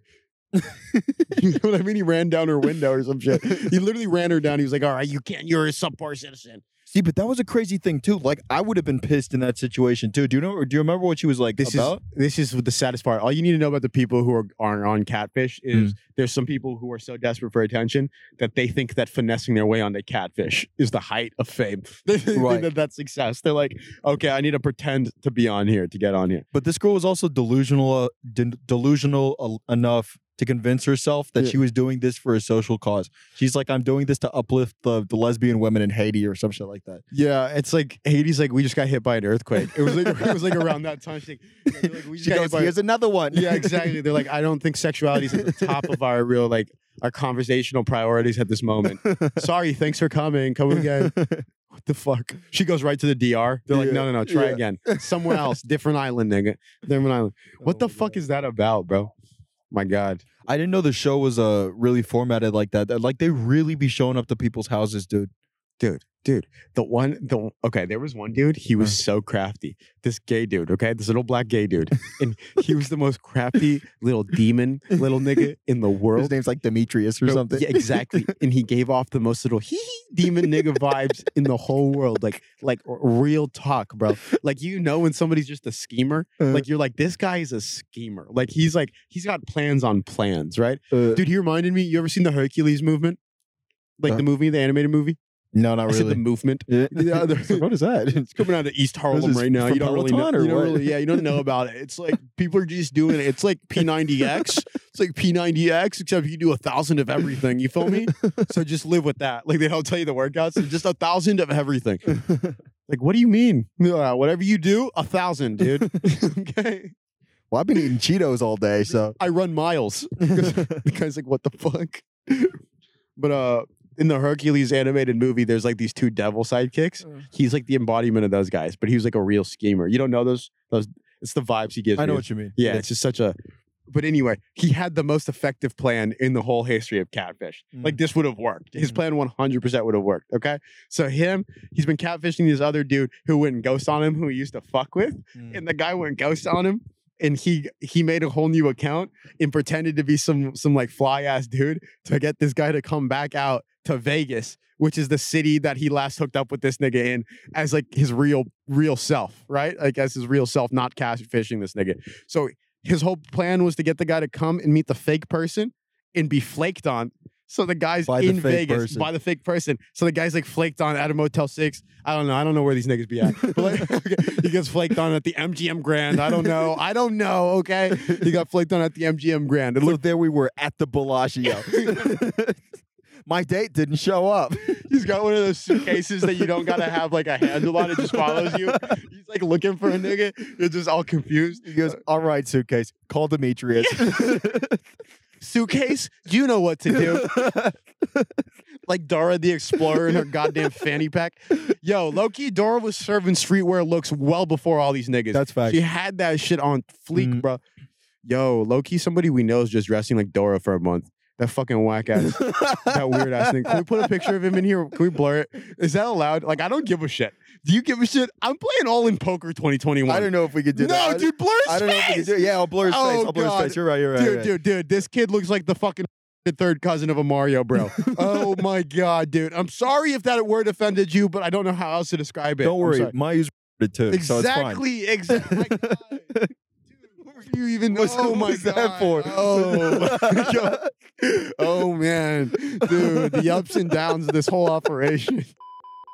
you know what I mean? He ran down her window or some shit. He literally ran her down. He was like, "All right, you can't. You're a subpar citizen." See, but that was a crazy thing too. Like, I would have been pissed in that situation too. Do you know? Or do you remember what she was like This about? is this is the saddest part. All you need to know about the people who are, are on Catfish is there's some people who are so desperate for attention that they think that finessing their way onto Catfish is the height of fame. They think Right. that that's success. They're like, okay, I need to pretend to be on here to get on here. But this girl was also delusional, uh, de- delusional uh, enough to convince herself that Yeah. she was doing this for a social cause. She's like, "I'm doing this to uplift the, the lesbian women in Haiti or some shit like that." Yeah, it's like Haiti's like we just got hit by an earthquake. It was like it was like around that time. She's like, like, we just She got goes, hit by "Here's another one." yeah, exactly. They're like, I don't think sexuality is at the top of our real like our conversational priorities at this moment. Sorry, thanks for coming. Come again. What the fuck? She goes right to the DR. They're like, Yeah, no, no, no, try yeah. again. Somewhere else, different island, nigga. Different island. What oh the fuck is that about, bro? My God. I didn't know the show was uh really formatted like that. That, Like they really be showing up to people's houses, dude. Dude, dude. The one, the okay, there was one dude. He was so crafty. This gay dude, okay, this little black gay dude, and he was the most crafty little demon, little nigga in the world. His name's like Demetrius or Bro, something. Yeah, exactly. and he gave off the most little hee hee demon nigga vibes in the whole world. Like, like real talk, bro. Like you know when somebody's just a schemer. Uh. Like you're like, this guy is a schemer. Like he's like, he's got plans on plans, right? Uh, Dude, he reminded me. You ever seen the Hercules movement? Like Uh. the movie, the animated movie? No, not I said the really. movement. Yeah. Yeah, what is that? It's coming out of East Harlem right now. You don't really know. You don't really, yeah, you don't know about it. It's like people are just doing it. It's like P90X. It's like P90X, except you do a thousand of everything. You feel me? so just live with that. Like they don't tell you the workouts. It's just a thousand of everything. Like, what do you mean? Yeah, whatever you do, a thousand, dude. okay. well, I've been eating Cheetos all day, so I run miles. the guy's like, what the fuck? but uh in the Hercules animated movie, there's like these two devil sidekicks. Uh. He's like the embodiment of those guys, but he was like a real schemer. You don't know those those it's the vibes he gives I know me. what you mean. yeah, it's just such a but anyway, he had the most effective plan in the whole history of catfish. Like Mm. this would have worked. His Mhm. plan 100% would have worked. Okay. So him, he's been catfishing this other dude who went ghost on him, who he used to fuck with Mm. and the guy went ghost on him and he he made a whole new account and pretended to be some some like fly ass dude to get this guy to come back out to Vegas which is the city that he last hooked up with this nigga in as like his real real self right like as his real self not catfishing this nigga so his whole plan was to get the guy to come and meet the fake person and be flaked on so the guy's By in fake Vegas person. by the fake person. So the guy's like flaked on at a Motel Six. I don't know. I don't know where these niggas be at. But like, he gets flaked on at the MGM Grand. I don't know. I don't know. Okay, he got flaked on at the MGM Grand. It So looked, there we were at the Bellagio. My date didn't show up. he's got one of those suitcases that you don't gotta have like a handle on. It just follows you. He's like looking for a nigga. You're just all confused. He goes, "All right, suitcase. Call Demetrius." Suitcase, you know what to do. like Dora the Explorer in her goddamn fanny pack. Yo, lowkey, Dora was serving streetwear looks well before all these niggas. That's fact. She had that shit on fleek, Mhm. bro. Yo, lowkey, somebody we know is just dressing like Dora for a month. That fucking whack ass, that weird ass thing. Can we put a picture of him in here? Can we blur it? Is that allowed? Like, I don't give a shit. Do you give a shit? I'm playing all in poker 2021. I don't know if we could do no, that. I- dude, blur his I don't know if we face. can do it. Yeah, I'll blur his Oh, face. I'll blur God. his face. You're right. You're right. dude, right. dude, dude, this kid looks like the fucking third cousin of a Mario, bro. oh my god, dude. I'm sorry if that word offended you, but I don't know how else to describe it. Don't worry. My user it too. So it's fine. Exactly, exactly, exactly. My God. Dude, what do you even know? Oh my what's that for? Oh, oh man, dude, the ups and downs of this whole operation.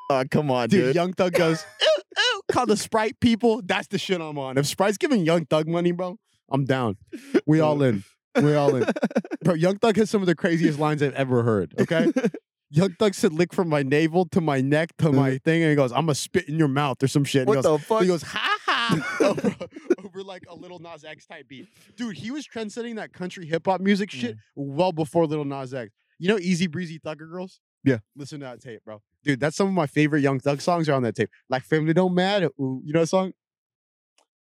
Oh, come on, Dude, dude. Young Thug goes, ooh, ooh, call the Sprite people. That's the shit I'm on. If Sprite's giving Young Thug money, bro, I'm down. We all in. We all in. Bro, Young Thug has some of the craziest lines I've ever heard. Okay. Young Thug said, lick from my navel to my neck to my thing. And he goes, I'm to spit in your mouth or some shit. And what goes, the fuck? he goes, ha, over, over like a Lil Nas X type beat. Dude, he was trendsetting that country hip hop music shit well before Lil Nas X. You know Easy Breezy Thugger Girls? Yeah. Listen to that tape, bro. Dude, that's some of my favorite Young Thug songs are on that tape. Like Family Don't Matter. Ooh, you know that song?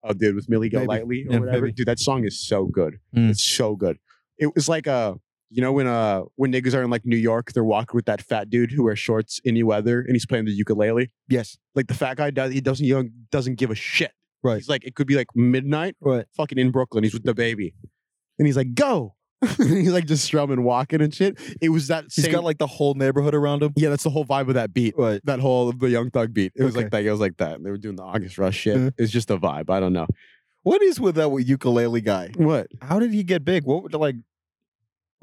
Oh, dude, with Millie Go Maybe. Lightly or Yeah, whatever. maybe. Dude, that song is so good. Mm. It's so good. It was like a you know when uh when niggas are in like New York, they're walking with that fat dude who wears shorts any weather and he's playing the ukulele. yes. Like the fat guy does he doesn't you know, doesn't give a shit. Right. He's like it could be like midnight, Right. fucking in Brooklyn. He's with the baby. And he's like, go. and he's like just strumming, walking and shit. It was that He's same got like the whole neighborhood around him. Yeah, that's the whole vibe of that beat. Right. That whole the Young Thug beat. It was Okay. like that. It was like that. They were doing the August Rush shit. Mhm. It's just a vibe. I don't know. What is with that with ukulele guy? What? How did he get big? What would like?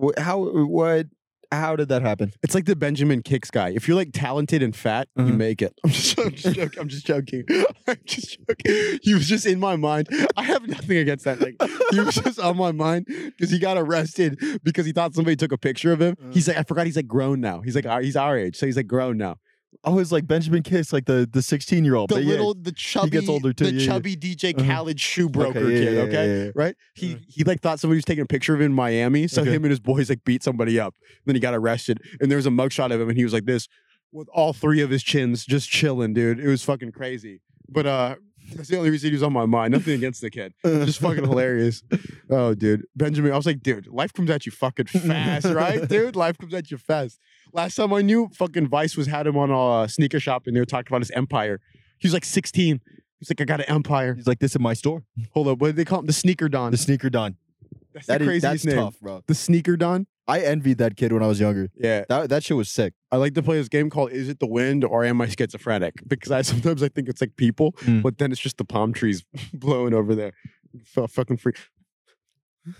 wh- How? What? How did that happen? It's like the Benjamin Kickz guy. If you're like talented and fat, you Mhm. make it. I'm just, I'm just joking. I'm just joking. I'm just joking. He was just in my mind. I have nothing against that. Like he was just on my mind because he got arrested because he thought somebody took a picture of him. He's like, I forgot he's like grown now. He's like, he's our age, so he's like grown now. Oh, it's like Benjamin Kickz, like the the sixteen year old. The little, the chubby, older too, the yeah, yeah. chubby DJ Uh-huh. Khaled shoe broker okay, yeah, kid. yeah, okay, yeah, yeah. right? He Uh. he like thought somebody was taking a picture of him in Miami, so Okay. him and his boys like beat somebody up. Then he got arrested, and there was a mugshot of him, and he was like this with all three of his chins just chilling, dude. It was fucking crazy. But uh, that's the only reason he was on my mind. Nothing against the kid, just fucking hilarious. Oh, dude, Benjamin. I was like, dude, life comes at you fucking fast, right, dude? Life comes at you fast. Last time I knew, fucking Vice was had him on a sneaker shop, and they were talking about his empire. He was like 16. He's like, I got an empire. He's like, this is my store. Hold up, what did they call him? The sneaker don. The sneaker don. That's That the is craziest that's name. tough, bro. The sneaker don. I envied that kid when I was younger. Yeah, That that shit was sick. I like to play this game called "Is it the wind or am I schizophrenic?" Because I sometimes I think it's like people, Mm. but then it's just the palm trees blowing over there. F- fucking free.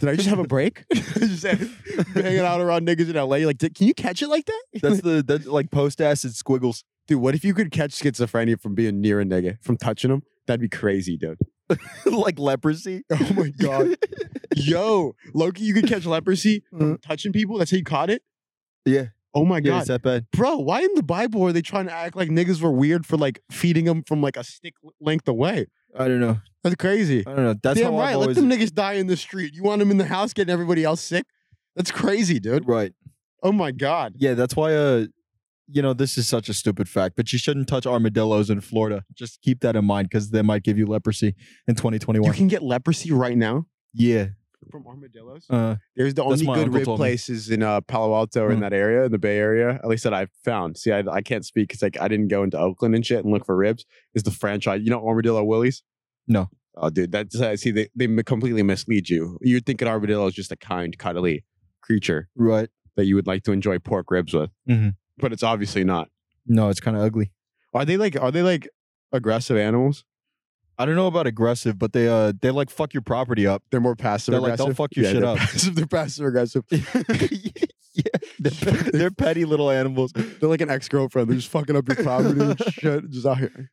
Did I just have a break? just hanging out around niggas in LA. Like, "Did- can you catch it like that? That's the that's like post acid squiggles. dude, what if you could catch schizophrenia from being near a nigga, from touching him? That'd be crazy, dude. like leprosy. Oh my god. Yo, lowkey, you could catch leprosy from Uh. touching people. That's how you caught it. Yeah. Oh my Yeah, god, it's that bad. bro. Why in the Bible are they trying to act like niggas were weird for like feeding them from like a stick length away? I don't know. That's crazy. I don't know. That's Damn right. I've Let always them niggas die in the street. You want them in the house getting everybody else sick? That's crazy, dude. right. Oh my god. Yeah, that's why. Uh, you know, this is such a stupid fact, but you shouldn't touch armadillos in Florida. Just keep that in mind because they might give you leprosy in 2021. You can get leprosy right now yeah. from armadillos. Uh, There's the only good rib told me. places in uh, Palo Alto or in Mm. that area, in the Bay Area, at least that I've found. See, I, I can't speak because like I didn't go into Oakland and shit and look for ribs. Is the franchise? You know Armadillo Willie's? No. Oh, dude, that's uh, see they they completely mislead you. You'd think an armadillo is just a kind, cuddly creature right. that you would like to enjoy pork ribs with, Mhm. but it's obviously not. No, it's kind of ugly. Are they like? Are they like aggressive animals? I don't know about aggressive, but they uh they like fuck your property up. They're more passive They're like, aggressive. "They'll fuck your yeah, shit they're up." Passive, they're passive aggressive. yeah, they're, they're petty little animals They're like an ex girlfriend. They're just fucking up your property and shit. Just out here.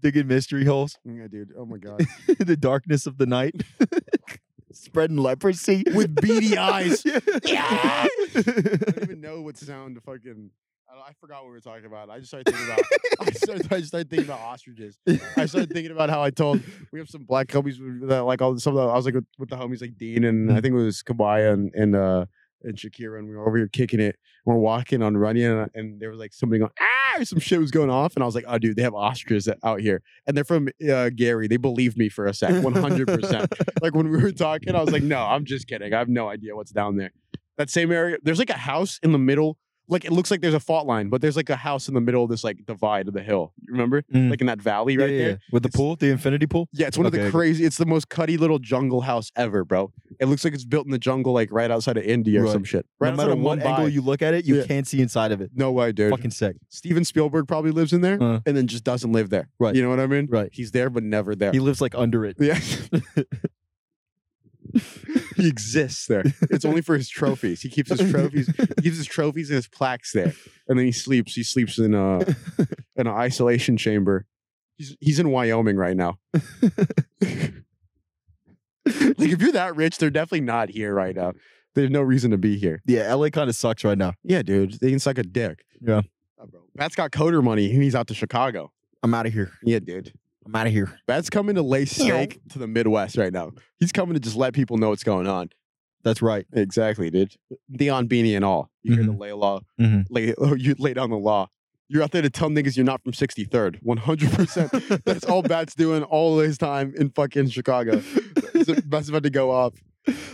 Digging mystery holes Yeah, dude. Oh my god. in the darkness of the night, spreading leprosy With beady eyes. Yeah. I don't even know what sound to fucking. I, I forgot what we were talking about. I just started thinking about. I, started, I just started thinking about ostriches. I started thinking about how I told we have some black homies that like all some of the, I was like with, with the homies like Dean and I think it was Kabaya and and uh and Shakira and we were over here kicking it. We're walking on Runyon and, and there was like somebody going ah some shit was going off and I was like oh dude they have ostriches out here and they're from uh, Gary. They believed me for a sec, one hundred percent. Like when we were talking, I was like no, I'm just kidding. I have no idea what's down there. That same area, there's like a house in the middle. Like it looks like there's a fault line, but there's like a house in the middle of this like divide of the hill. You remember? Mm. Like in that valley right yeah, there. yeah. with the It's- pool, the infinity pool. Yeah, it's one of the crazy. It's the most cutty little jungle house ever, bro. It looks like it's built in the jungle, like right outside of India or some shit. Right no matter of what Mumbai. angle you look at it, you Yeah. can't see inside of it. No way, dude. Fucking sick. Steven Spielberg probably lives in there, Uh. and then just doesn't live there. Right. You know what I mean? Right. He's there, but never there. He lives like under it. yeah. he exists there. It's only for his trophies. He keeps his trophies. He keeps his trophies and his plaques there, and then he sleeps. He sleeps in uh, a in an isolation chamber. He's he's in Wyoming right now. like if you're that rich, they're definitely not here right now. There's no reason to be here. Yeah, LA kind of sucks right now. Yeah, dude, they can suck a dick. Yeah. Oh, bro. Pat's got coder money. He's out to Chicago. I'm out of here. Yeah, dude. I'm out of here. Pat's coming to lay steak to the Midwest right now. He's coming to just let people know what's going on. That's right. Exactly, dude. Dion Beanie and all. You hear the Mhm. lay law. Mhm. Lay, oh, you lay down the law. You're out there to tell niggas you're not from 63rd. 100%. That's all Bat's doing all his time in fucking Chicago. That's that's about to go off.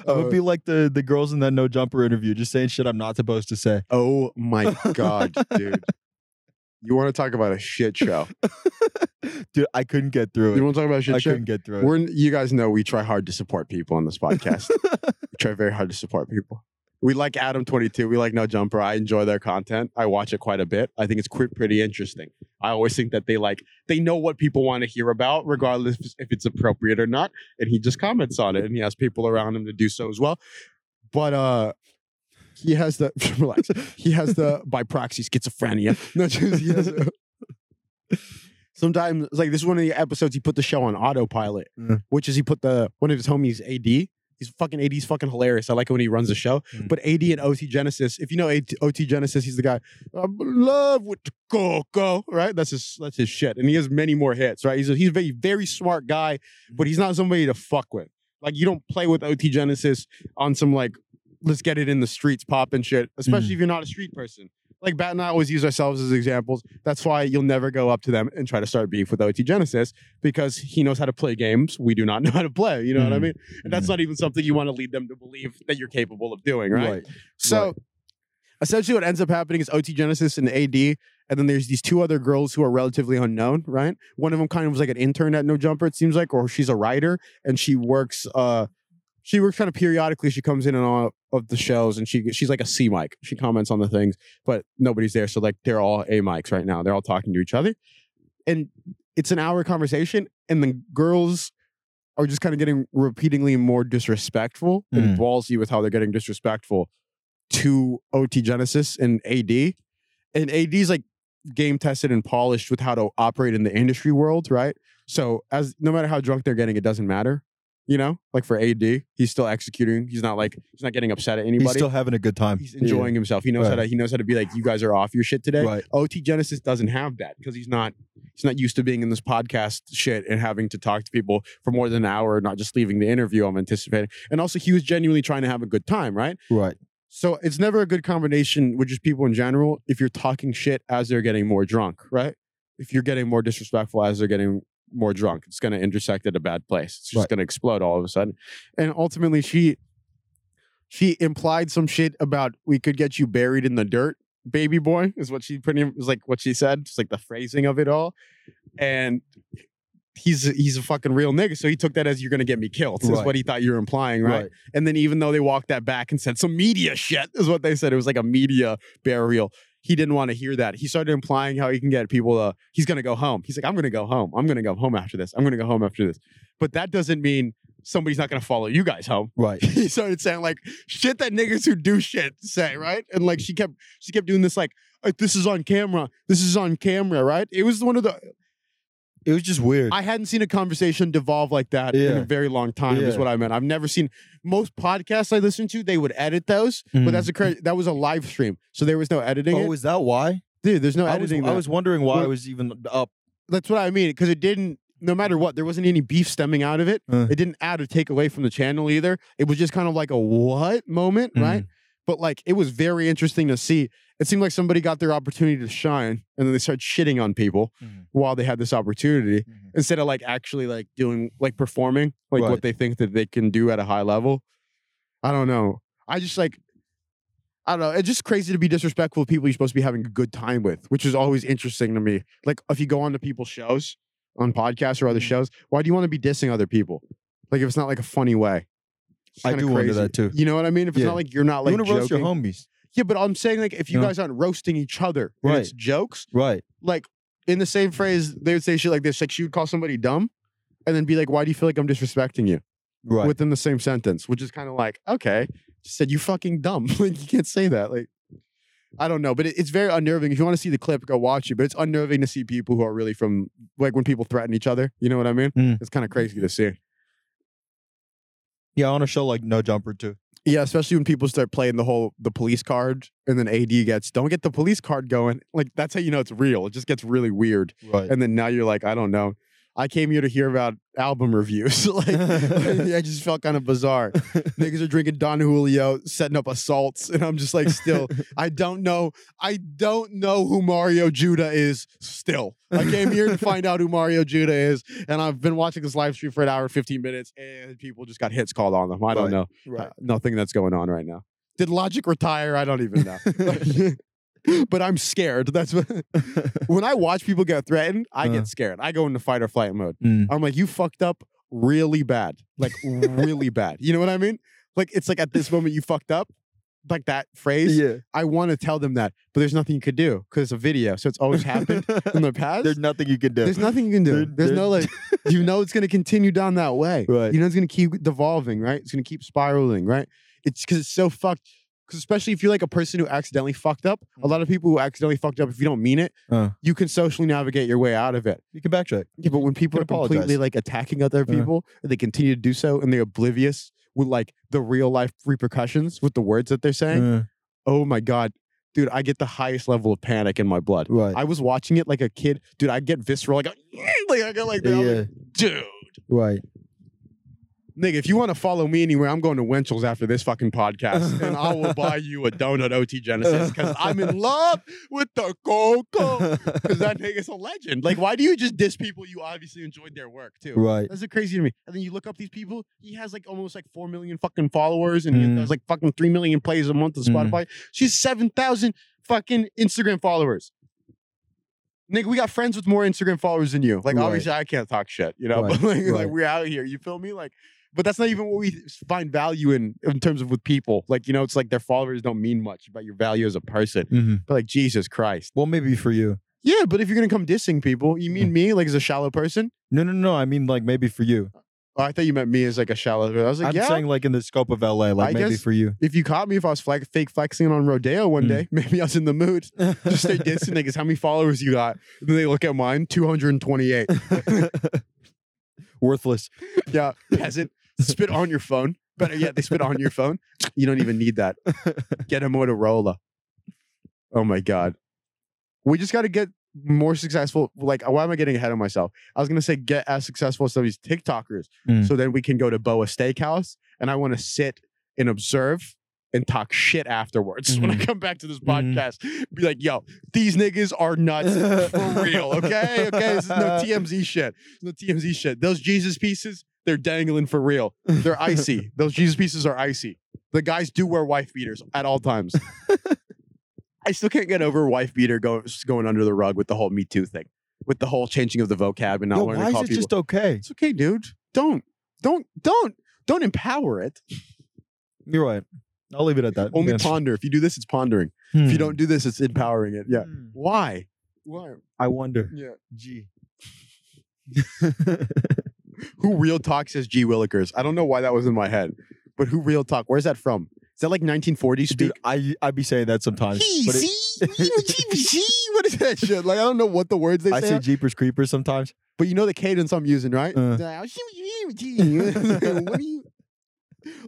I would Uh, be like the the girls in that no jumper interview, just saying shit I'm not supposed to say. Oh my God, dude. You want to talk about a shit show? Dude, I couldn't get through it. You want to talk about a I shit show? I couldn't get through it. We're, you guys know we try hard to support people on this podcast. we try very hard to support people. We like Adam 22. We like No Jumper. I enjoy their content. I watch it quite a bit. I think it's quite pretty interesting. I always think that they like they know what people want to hear about, regardless if it's appropriate or not. And he just comments on it, and he has people around him to do so as well. But uh, he has the relax. He has the by proxy schizophrenia. No, just, he has. a- Sometimes, it's like this is one of the episodes he put the show on autopilot, Mm. which is he put the one of his homies AD. He's fucking AD's fucking hilarious. I like it when he runs the show. Mm. But AD and OT Genesis, if you know AT, OT Genesis, he's the guy. I'm in love with coco, right? That's his that's his shit, and he has many more hits, right? He's a, he's a very very smart guy, but he's not somebody to fuck with. Like you don't play with OT Genesis on some like let's get it in the streets pop and shit, especially if you're not a street person. Like Bat and I always use ourselves as examples. That's why you'll never go up to them and try to start beef with OT Genesis because he knows how to play games. We do not know how to play. You know what I Mhm. mean? And that's not even something you want to lead them to believe that you're capable of doing, right? So Right. essentially, what ends up happening is OT Genesis and AD, and then there's these two other girls who are relatively unknown, right? One of them kind of was like an intern at No Jumper, it seems like, or she's a writer, and she works. uh she works kind of periodically. She comes in and all of the shows, and she she's like a C mic. She comments on the things, but nobody's there. So like they're all A mics right now. They're all talking to each other, and it's an hour conversation. And the girls are just kind of getting repeatedly more disrespectful and Mm. ballsy with how they're getting disrespectful to OT Genesis and AD. And AD's like game tested and polished with how to operate in the industry world, right? So as no matter how drunk they're getting, it doesn't matter. You know, like for AD, he's still executing. He's not like he's not getting upset at anybody. He's still having a good time. He's enjoying himself. He knows how to he knows how to be like, you guys are off your shit today. Right. OT Genesis doesn't have that because he's not he's not used to being in this podcast shit and having to talk to people for more than an hour, not just leaving the interview. I'm anticipating, and also he was genuinely trying to have a good time, right? Right. So it's never a good combination with just people in general if you're talking shit as they're getting more drunk, right? If you're getting more disrespectful as they're getting more drunk, it's going to intersect at a bad place. It's just Right. going to explode all of a sudden. And ultimately, she she implied some shit about we could get you buried in the dirt, baby boy, is what she pretty is like what she said. Just like the phrasing of it all, and. He's he's a fucking real nigga, so he took that as you're gonna get me killed. Is what he thought you were implying, right? Right. And then even though they walked that back and said some media shit is what they said. It was like a media burial. He didn't want to hear that. He started implying how he can get people to he's gonna go home. He's like, I'm gonna go home. I'm gonna go home after this. I'm gonna go home after this. But that doesn't mean somebody's not gonna follow you guys home. Right. he started saying like shit that niggas who do shit say, right? And like she kept she kept doing this like "Uh, this is on camera. This is on camera, right? It was one of the It was just weird. I hadn't seen a conversation devolve like that in a very long time. Is what I meant. I've never seen most podcasts I listen to. They would edit those, but Mhm. that's a cra- that was a live stream, so there was no editing. oh, it. is that why? Dude, there's no I was, editing. I was wondering why Well- it was even up. That's what I mean because it didn't. No matter what, there wasn't any beef stemming out of it. Uh. It didn't add or take away from the channel either. It was just kind of like a what moment, Mm-hmm. right? But like it was very interesting to see. It seemed like somebody got their opportunity to shine, and then they started shitting on people Mhm. while they had this opportunity. Mhm. instead of like actually like doing like performing like Right. what they think that they can do at a high level. I don't know. I just like I don't know. It's just crazy to be disrespectful to people you're supposed to be having a good time with, which is always interesting to me. Like if you go on to people's shows on podcasts or other Mhm. shows, why do you want to be dissing other people? Like if it's not like a funny way. I do wonder that too. You know what I mean? If it's Yeah. not like you're not like you want to roast your homies, Yeah, but I'm saying like if you know? guys aren't roasting each other it's Right. jokes, right? like in the same phrase, they would say shit like this. Like she would call somebody dumb and then be like, Why do you feel like I'm disrespecting you? Right. Within the same sentence, which is kind of like, okay, just said you fucking dumb. like you can't say that. Like I don't know, but it, it's very unnerving. If you want to see the clip, go watch it. But it's unnerving to see people who are really from like when people threaten each other. You know what I mean? Mm. It's kind of crazy to see. yeah, on a show like No Jumper too. Yeah, especially when people start playing the whole the police card and then AD gets don't get the police card going. Like that's how you know it's real. It just gets really weird. Right. and then now you're like, I don't know. I came here to hear about album reviews. like, I just felt kind of bizarre. Niggas are drinking Don Julio, setting up assaults, and I'm just like, still, I don't know. I don't know who Mario Judah is. Still, I came here to find out who Mario Judah is, and I've been watching this live stream for an hour and 15 minutes, and people just got hits called on them. I don't Right. know. right. Uh, nothing that's going on right now. Did Logic retire? I don't even know. but I'm scared. That's what. when I watch people get threatened, I Uh. get scared. I go into fight or flight mode. Mm. I'm like, you fucked up really bad. Like really bad. You know what I mean? Like it's like at this moment you fucked up. Like that phrase. Yeah. I want to tell them that, but there's nothing you could do because it's a video. So it's always happened in the past. There's nothing you can do. There's nothing you can do. There- There's no like, you know, it's going to continue down that way. Right. You know, it's going to keep devolving, right? It's going to keep spiraling, right? It's because it's so fucked. Because especially if you're like a person who accidentally fucked up, a lot of people who accidentally fucked up, if you don't mean it, Uh. you can socially navigate your way out of it. You can backtrack. Yeah, but when people are can completely like attacking other Uh. people and they continue to do so and they're oblivious with like the real life repercussions with the words that they're saying, Uh, oh my God. Dude, I get the highest level of panic in my blood. right. I was watching it like a kid. Dude, I get visceral. I go, like, I go like that. I'm like, yeah. dude. Right. Nigga, if you want to follow me anywhere, I'm going to Winchell's after this fucking podcast, and I will buy you a donut OT Genesis because I'm in love with the Coco. Because that nigga's a legend. Like, why do you just diss people you obviously enjoyed their work too? right. That's crazy to me. And then you look up these people. He has like almost like four million fucking followers, and he Mm. does like fucking three million plays a month on Mm. Spotify. She's seven thousand fucking Instagram followers. Nigga, we got friends with more Instagram followers than you. Like, Right. obviously, I can't talk shit, you know. Right, But like, like, we're out here. You feel me? Like, but that's not even what we find value in in terms of with people. Like, you know, it's like their followers don't mean much about your value as a person. hmm But like, Jesus Christ. Well, maybe for you. Yeah, but if you're gonna come dissing people, you mean me, like as a shallow person? No, no, no. I mean, like maybe for you. Oh, I thought you meant me as like a shallow. I was like, I'm yeah. saying like in the scope of LA, like I maybe for you. if you caught me if I was flag- fake flexing on Rodeo one Mm. day, maybe I was in the mood. Just stay dissing niggas. How many followers you got? And then they look at mine, 228. Worthless. Yeah, peasant. Spit on your phone. Better yet, they spit on your phone. You don't even need that. Get a Motorola. Oh my God. We just got to get more successful. Like, why am I getting ahead of myself? I was going to say get as successful as some of these TikTokers. Mm. So then we can go to Boa Steakhouse and I want to sit and observe and talk shit afterwards when I come back to this Mhm. podcast. Be like, yo, these niggas are nuts for real. Okay. Okay. This is no TMZ shit. No TMZ shit. Those Jesus pieces, they're dangling for real. They're icy. Those Jesus pieces are icy. The guys do wear wife beaters at all times. I still can't get over wife beater go, going under the rug with the whole Me Too thing, with the whole changing of the vocab and not Yo, learning why to is it people. just okay? it's okay, dude. Don't, don't, don't, don't empower it. You're right. I'll leave it at that. Only Yeah. ponder. If you do this, it's pondering. If you Hmm. don't do this, it's empowering it. Yeah. Hmm. Why? Why? I wonder. Yeah. Gee. Who real talk says G Willikers? I don't know why that was in my head, but who real talk? Where's that from? Is that like 1940s speak? Dude, I I be saying that sometimes. He, but it- see, what is that shit? Like I don't know what the words they I say, I say Jeepers Creepers sometimes. but you know the cadence I'm using, right? Uh. what do you?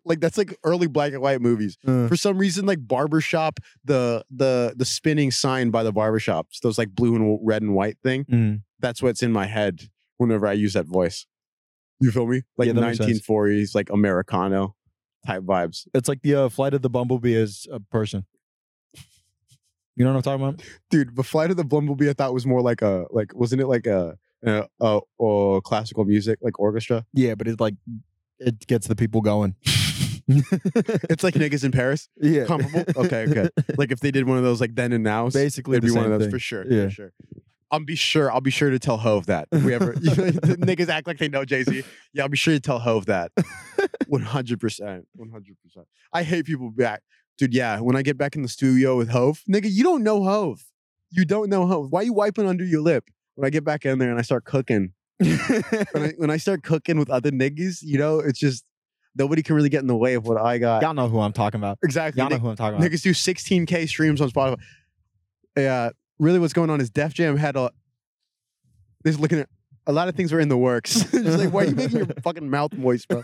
Like that's like early black and white movies. Uh, For some reason, like barbershop, the the the spinning sign by the barbershops, those like blue and red and white thing. mm. That's what's in my head whenever I use that voice. You feel me? Like Yeah, that makes sense. 1940s, like Americano type vibes. It's like the uh, flight of the bumblebee is a person. You know what I'm talking about? Dude, the flight of the Bumblebee I thought was more like a like wasn't it like a a, a, a classical music like orchestra? Yeah, but it's like it gets the people going. it's like niggas in Paris. yeah, Comparable? Okay, okay. Like if they did one of those like then and now, Basically, it'd the be one same of those thing. for sure. Yeah. For sure. I'll be sure. I'll be sure to tell Hove that if we ever niggas act like they know Jay Z. Yeah, I'll be sure to tell Hove that. One hundred percent. One hundred percent. I hate people back, dude. Yeah, when I get back in the studio with Hove, nigga, you don't know Hove. You don't know Hove. Why you wiping under your lip? When I get back in there and I start cooking, when I when I start cooking with other niggas, you know, it's just nobody can really get in the way of what I got. Y'all know who I'm talking about. Exactly. Y'all know Nick- who I'm talking about. Niggas do 16k streams on Spotify. Yeah, really, what's going on is Def Jam had a. They're looking at a lot of things were in the works. Just like, why are you making your fucking mouth moist, bro?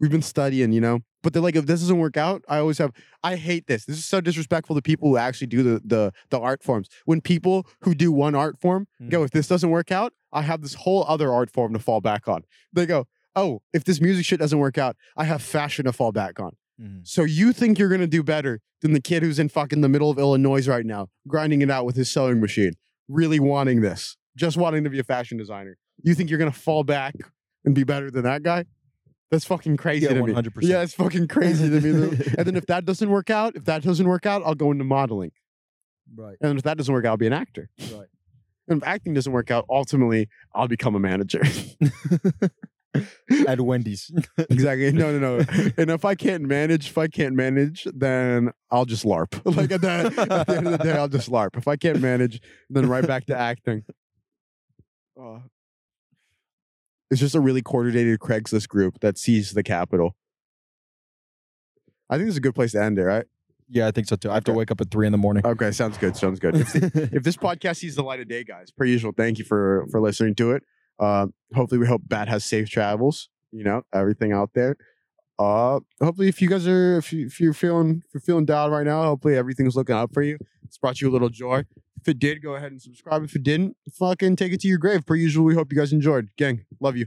We've been studying, you know. But they're like, if this doesn't work out, I always have. I hate this. This is so disrespectful to people who actually do the the the art forms. When people who do one art form go, hmm. if this doesn't work out, I have this whole other art form to fall back on. They go, oh, if this music shit doesn't work out, I have fashion to fall back on. Mhm. So you think you're gonna do better than the kid who's in fucking the middle of Illinois right now, grinding it out with his sewing machine, really wanting this, just wanting to be a fashion designer. You think you're gonna fall back and be better than that guy? That's fucking crazy Yeah, to 100%. Yeah, it's fucking crazy to me. and then if that doesn't work out, if that doesn't work out, I'll go into modeling. Right. And if that doesn't work out, I'll be an actor. Right. And if acting doesn't work out, ultimately, I'll become a manager. At Wendy's. exactly. No, no, no. and if I can't manage, if I can't manage, then I'll just LARP. Like at the, at the end of the day, I'll just LARP. If I can't manage, then right back to acting. Uh, it's just a really coordinated Craigslist group that sees the capital. I think it's a good place to end it, right? yeah, I think so too. I have to Okay. wake up at three in the morning. Okay, sounds good. Sounds good. If, if this podcast sees the light of day, guys, per usual, thank you for for listening to it. Uh, hopefully, we hope Bat has safe travels. You know, everything out there. Uh, hopefully, if you guys are if, you, if you're feeling if you're feeling down right now, hopefully everything's looking up for you. It's brought you a little joy. If it did, go ahead and subscribe. If it didn't, fucking take it to your grave. Per usual, we hope you guys enjoyed. Gang, love you.